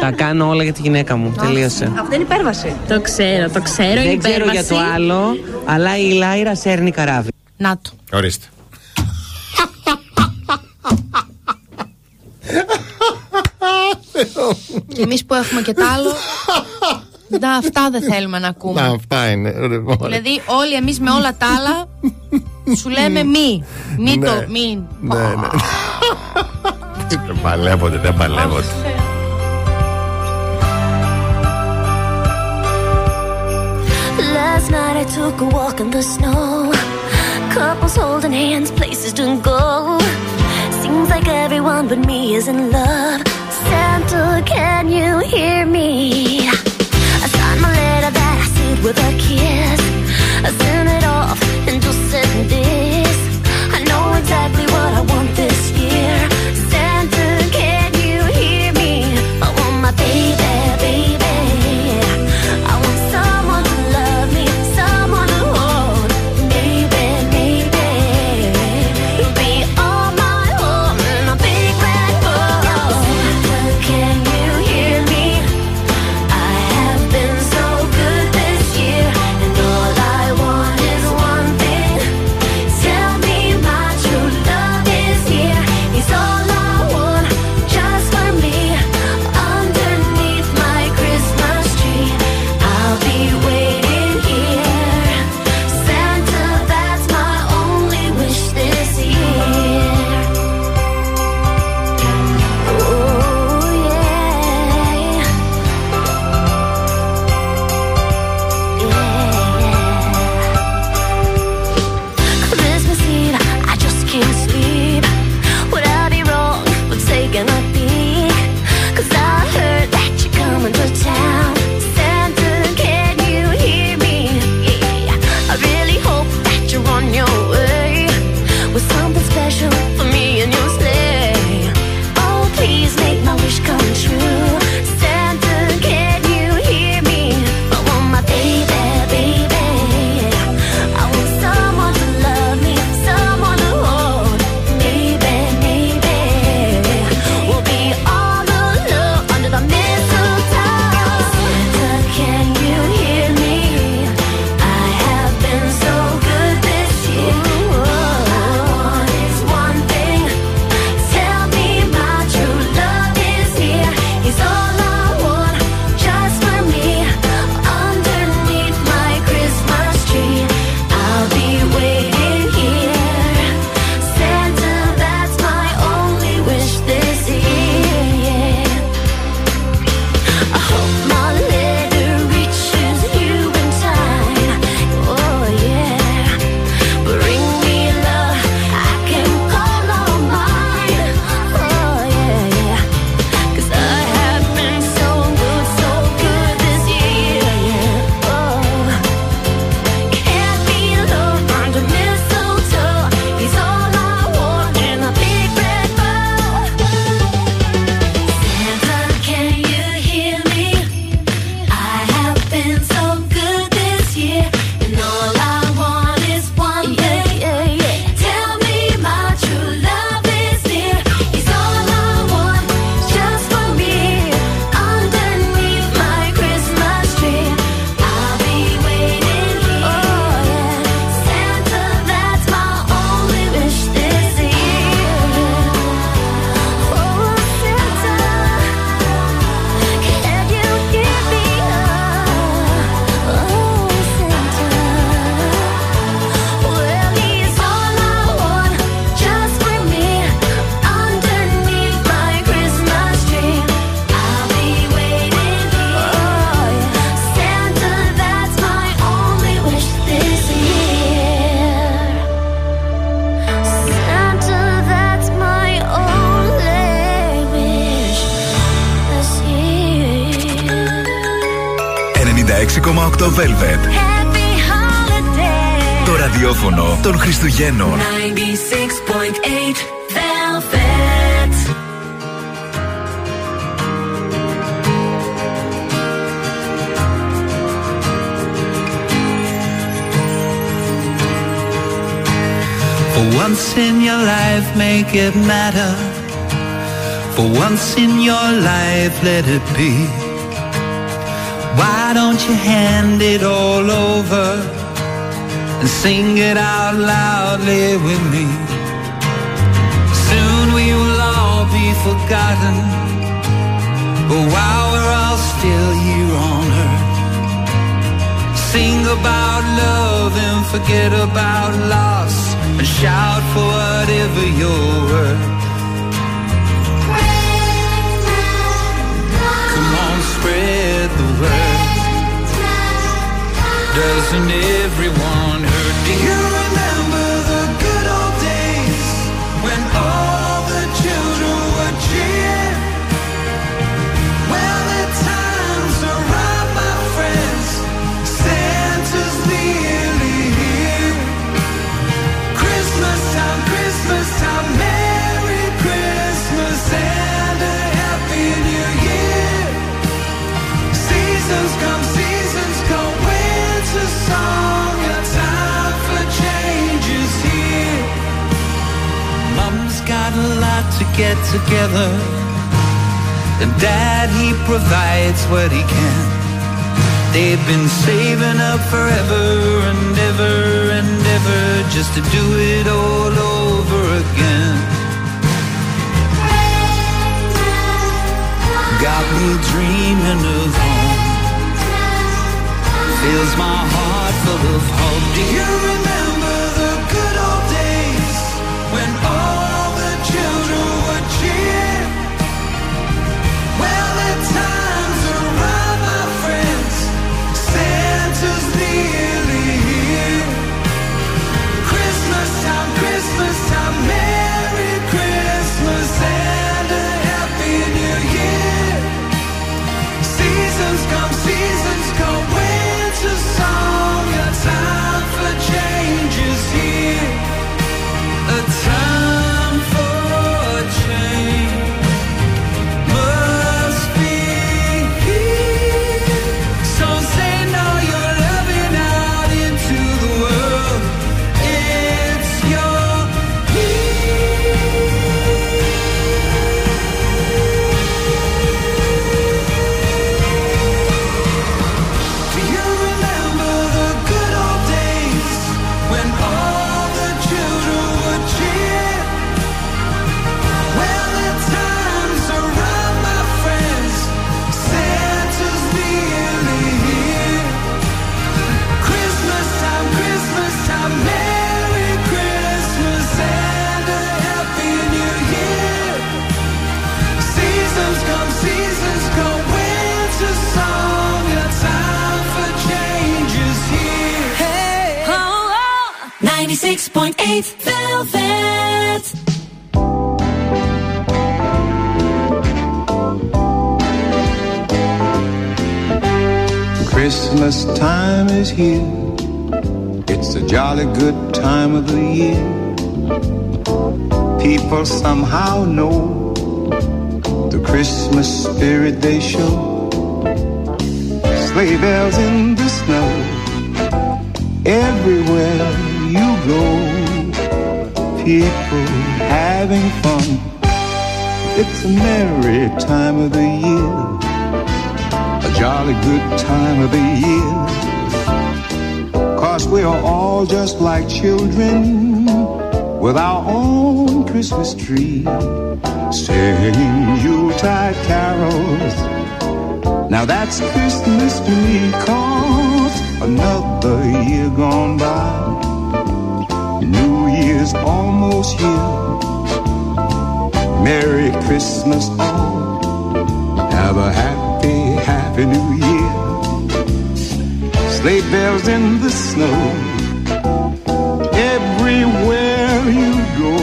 Τα κάνω όλα για τη γυναίκα μου. Τελείωσε. Αυτό είναι υπέρβαση. Το ξέρω, το ξέρω. Δεν ξέρω για το άλλο, αλλά η Ηλάιρα σέρνει καράβι. Να το. Ορίστε. Και εμείς που έχουμε και τ' άλλο. Να, αυτά δεν θέλουμε να Να, ακούμε. αυτά είναι. Ωραία. Δηλαδή, όλοι εμείς με όλα τα άλλα σου λέμε μη. Μη Ναι. το, μην. Ναι, ναι. Δεν παλεύονται, δεν παλεύονται. Last night I took a walk in the snow. Couples holding hands, places to go. Seems like everyone but me is in love. Santa, can you hear me? I signed my letter that I sealed with a kiss. 96,8 Velvet. Happy holiday. Το ραδιόφωνο των Χριστουγέννων. 96.8 Velvet. For once in your life, make it matter. For once in your life, let it be. Why don't you hand it all over and sing it out loudly with me? Soon we will all be forgotten. But while we're all still here on earth, sing about love and forget about loss and shout for whatever you're worth. Doesn't everyone get together, and Dad he provides what he can. They've been saving up forever and ever and ever just to do it all over again. Got me dreaming of home. Fills my heart full of hope. Do you Time is here. It's a jolly good time of the year. People somehow know the Christmas spirit they show. Sleigh bells in the snow. Everywhere you go, people having fun. It's a merry time of the year a jolly good time of the year. Cause we are all just like children with our own Christmas tree, singing Yuletide carols. Now that's Christmas to me, cause another year gone by. New Year's almost here. Merry Christmas all. Have a happy, happy new year. Sleigh bells in the snow. Everywhere you go,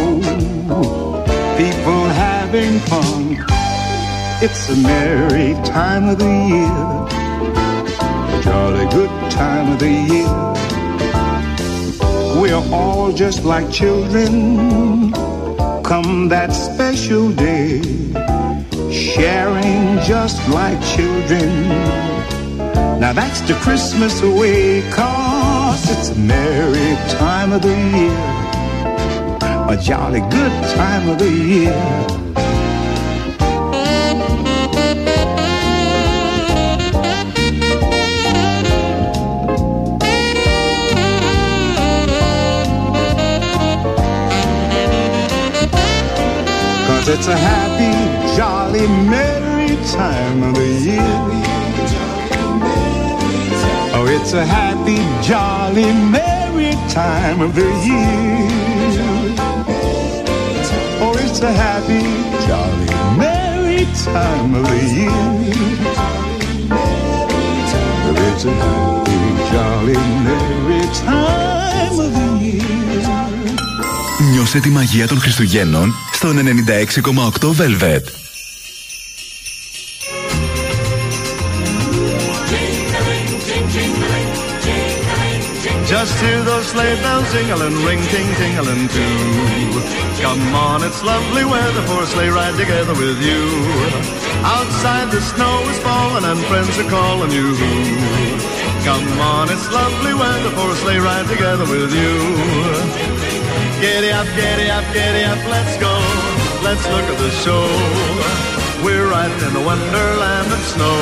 people having fun. It's a merry time of the year. jolly good time of the year. We're all just like children come that special day, sharing just like children. Now that's the Christmas way, cause it's a merry time of the year, a jolly good time of the year. It's a happy, jolly, merry time of the year. Oh, it's a happy, jolly, merry time of the year. Oh, it's a happy, jolly, merry time of the year. It's a happy, jolly, merry time of the year. Νιώσε τη μαγεία των Χριστουγέννων στον 96,8 Velvet. Sleigh bells jingling, ring ting tingling too. Come on, it's lovely weather for a sleigh ride together with you. Outside the snow is falling and friends are calling you. Come on, it's lovely weather for a sleigh ride together with you. Giddy up, giddy up, giddy up, let's go. Let's look at the show. We're riding in the wonderland of snow.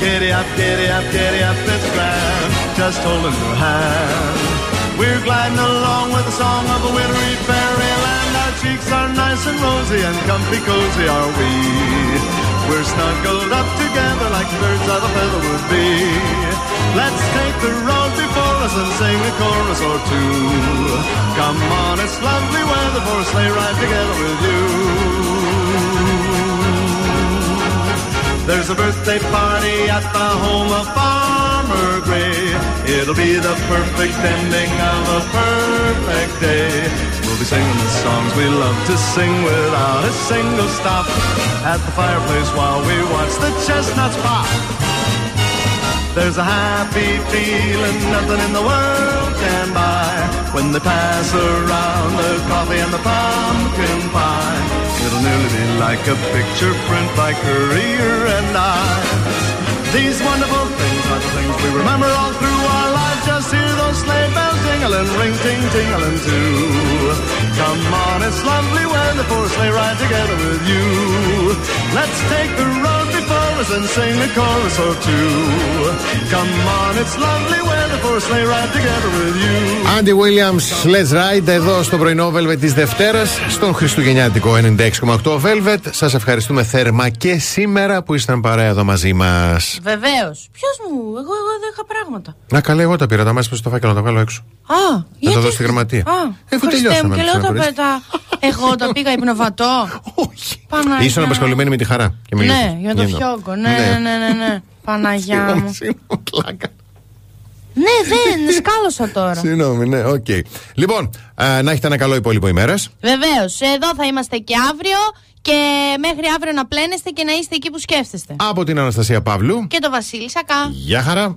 Giddy up, giddy up, giddy up, it's grand, just holding your hand. We're gliding along with the song of a wintry fairyland. Our cheeks are nice and rosy and comfy cozy are we. We're snuggled up together like birds of a feather would be. Let's take the road before us and sing a chorus or two. Come on, it's lovely weather for a sleigh ride together with you. There's a birthday party at the home of Gray. It'll be the perfect ending of a perfect day. We'll be singing the songs we love to sing without a single stop. At the fireplace while we watch the chestnuts pop. There's a happy feeling nothing in the world can buy when they pass around the coffee and the pumpkin pie. It'll nearly be like a picture print by Courier and Ives. These wonderful things we remember all through our lives. Just hear those sleigh bells jingling, ring ting tingling too. Come on, it's lovely when the a sleigh ride together with you. Let's take the road before us and sing a chorus or two. Come on, it's lovely weather for a sleigh ride together with you. Andy Williams, Let's Ride εδώ στο πρωινό Velvet της Δευτέρας, στον Χριστουγεννιάτικο 96,8 Velvet. Σας ευχαριστούμε θέρμα και σήμερα που ήσταν παρέα εδώ μαζί μας. Βεβαίως. Ποιος μου, εγώ, εγώ δεν είχα πράγματα. Να καλέ, εγώ τα πήρα, τα μέσα στο φάκελο να τα βγάλω έξω. Α, Να γιατί. τα δω στη γραμματεία. Α, Αφού Χριστέ μου, τελειώσαμε και τις λέω τα αναφορές. πέτα. Εγώ τα πήγα υπνοβατό. Όχι. Παναγιά. Ήσουν απασχολημένη με τη χαρά. Και με Ναι, ήλθε. για το Γίνω. Φιόκο. Ναι, ναι, ναι, ναι. ναι. Παναγιά μου. Συγγνώμη, πλάκα. Ναι, δεν, σκάλωσα τώρα. Συγγνώμη, ναι, οκ. Λοιπόν, α, να έχετε ένα καλό υπόλοιπο ημέρας. Βεβαίως, εδώ θα είμαστε και αύριο και μέχρι αύριο να πλένεστε και να είστε εκεί που σκέφτεστε. Από την Αναστασία Παύλου. Και το Βασίλη Σακά. Γεια χαρά.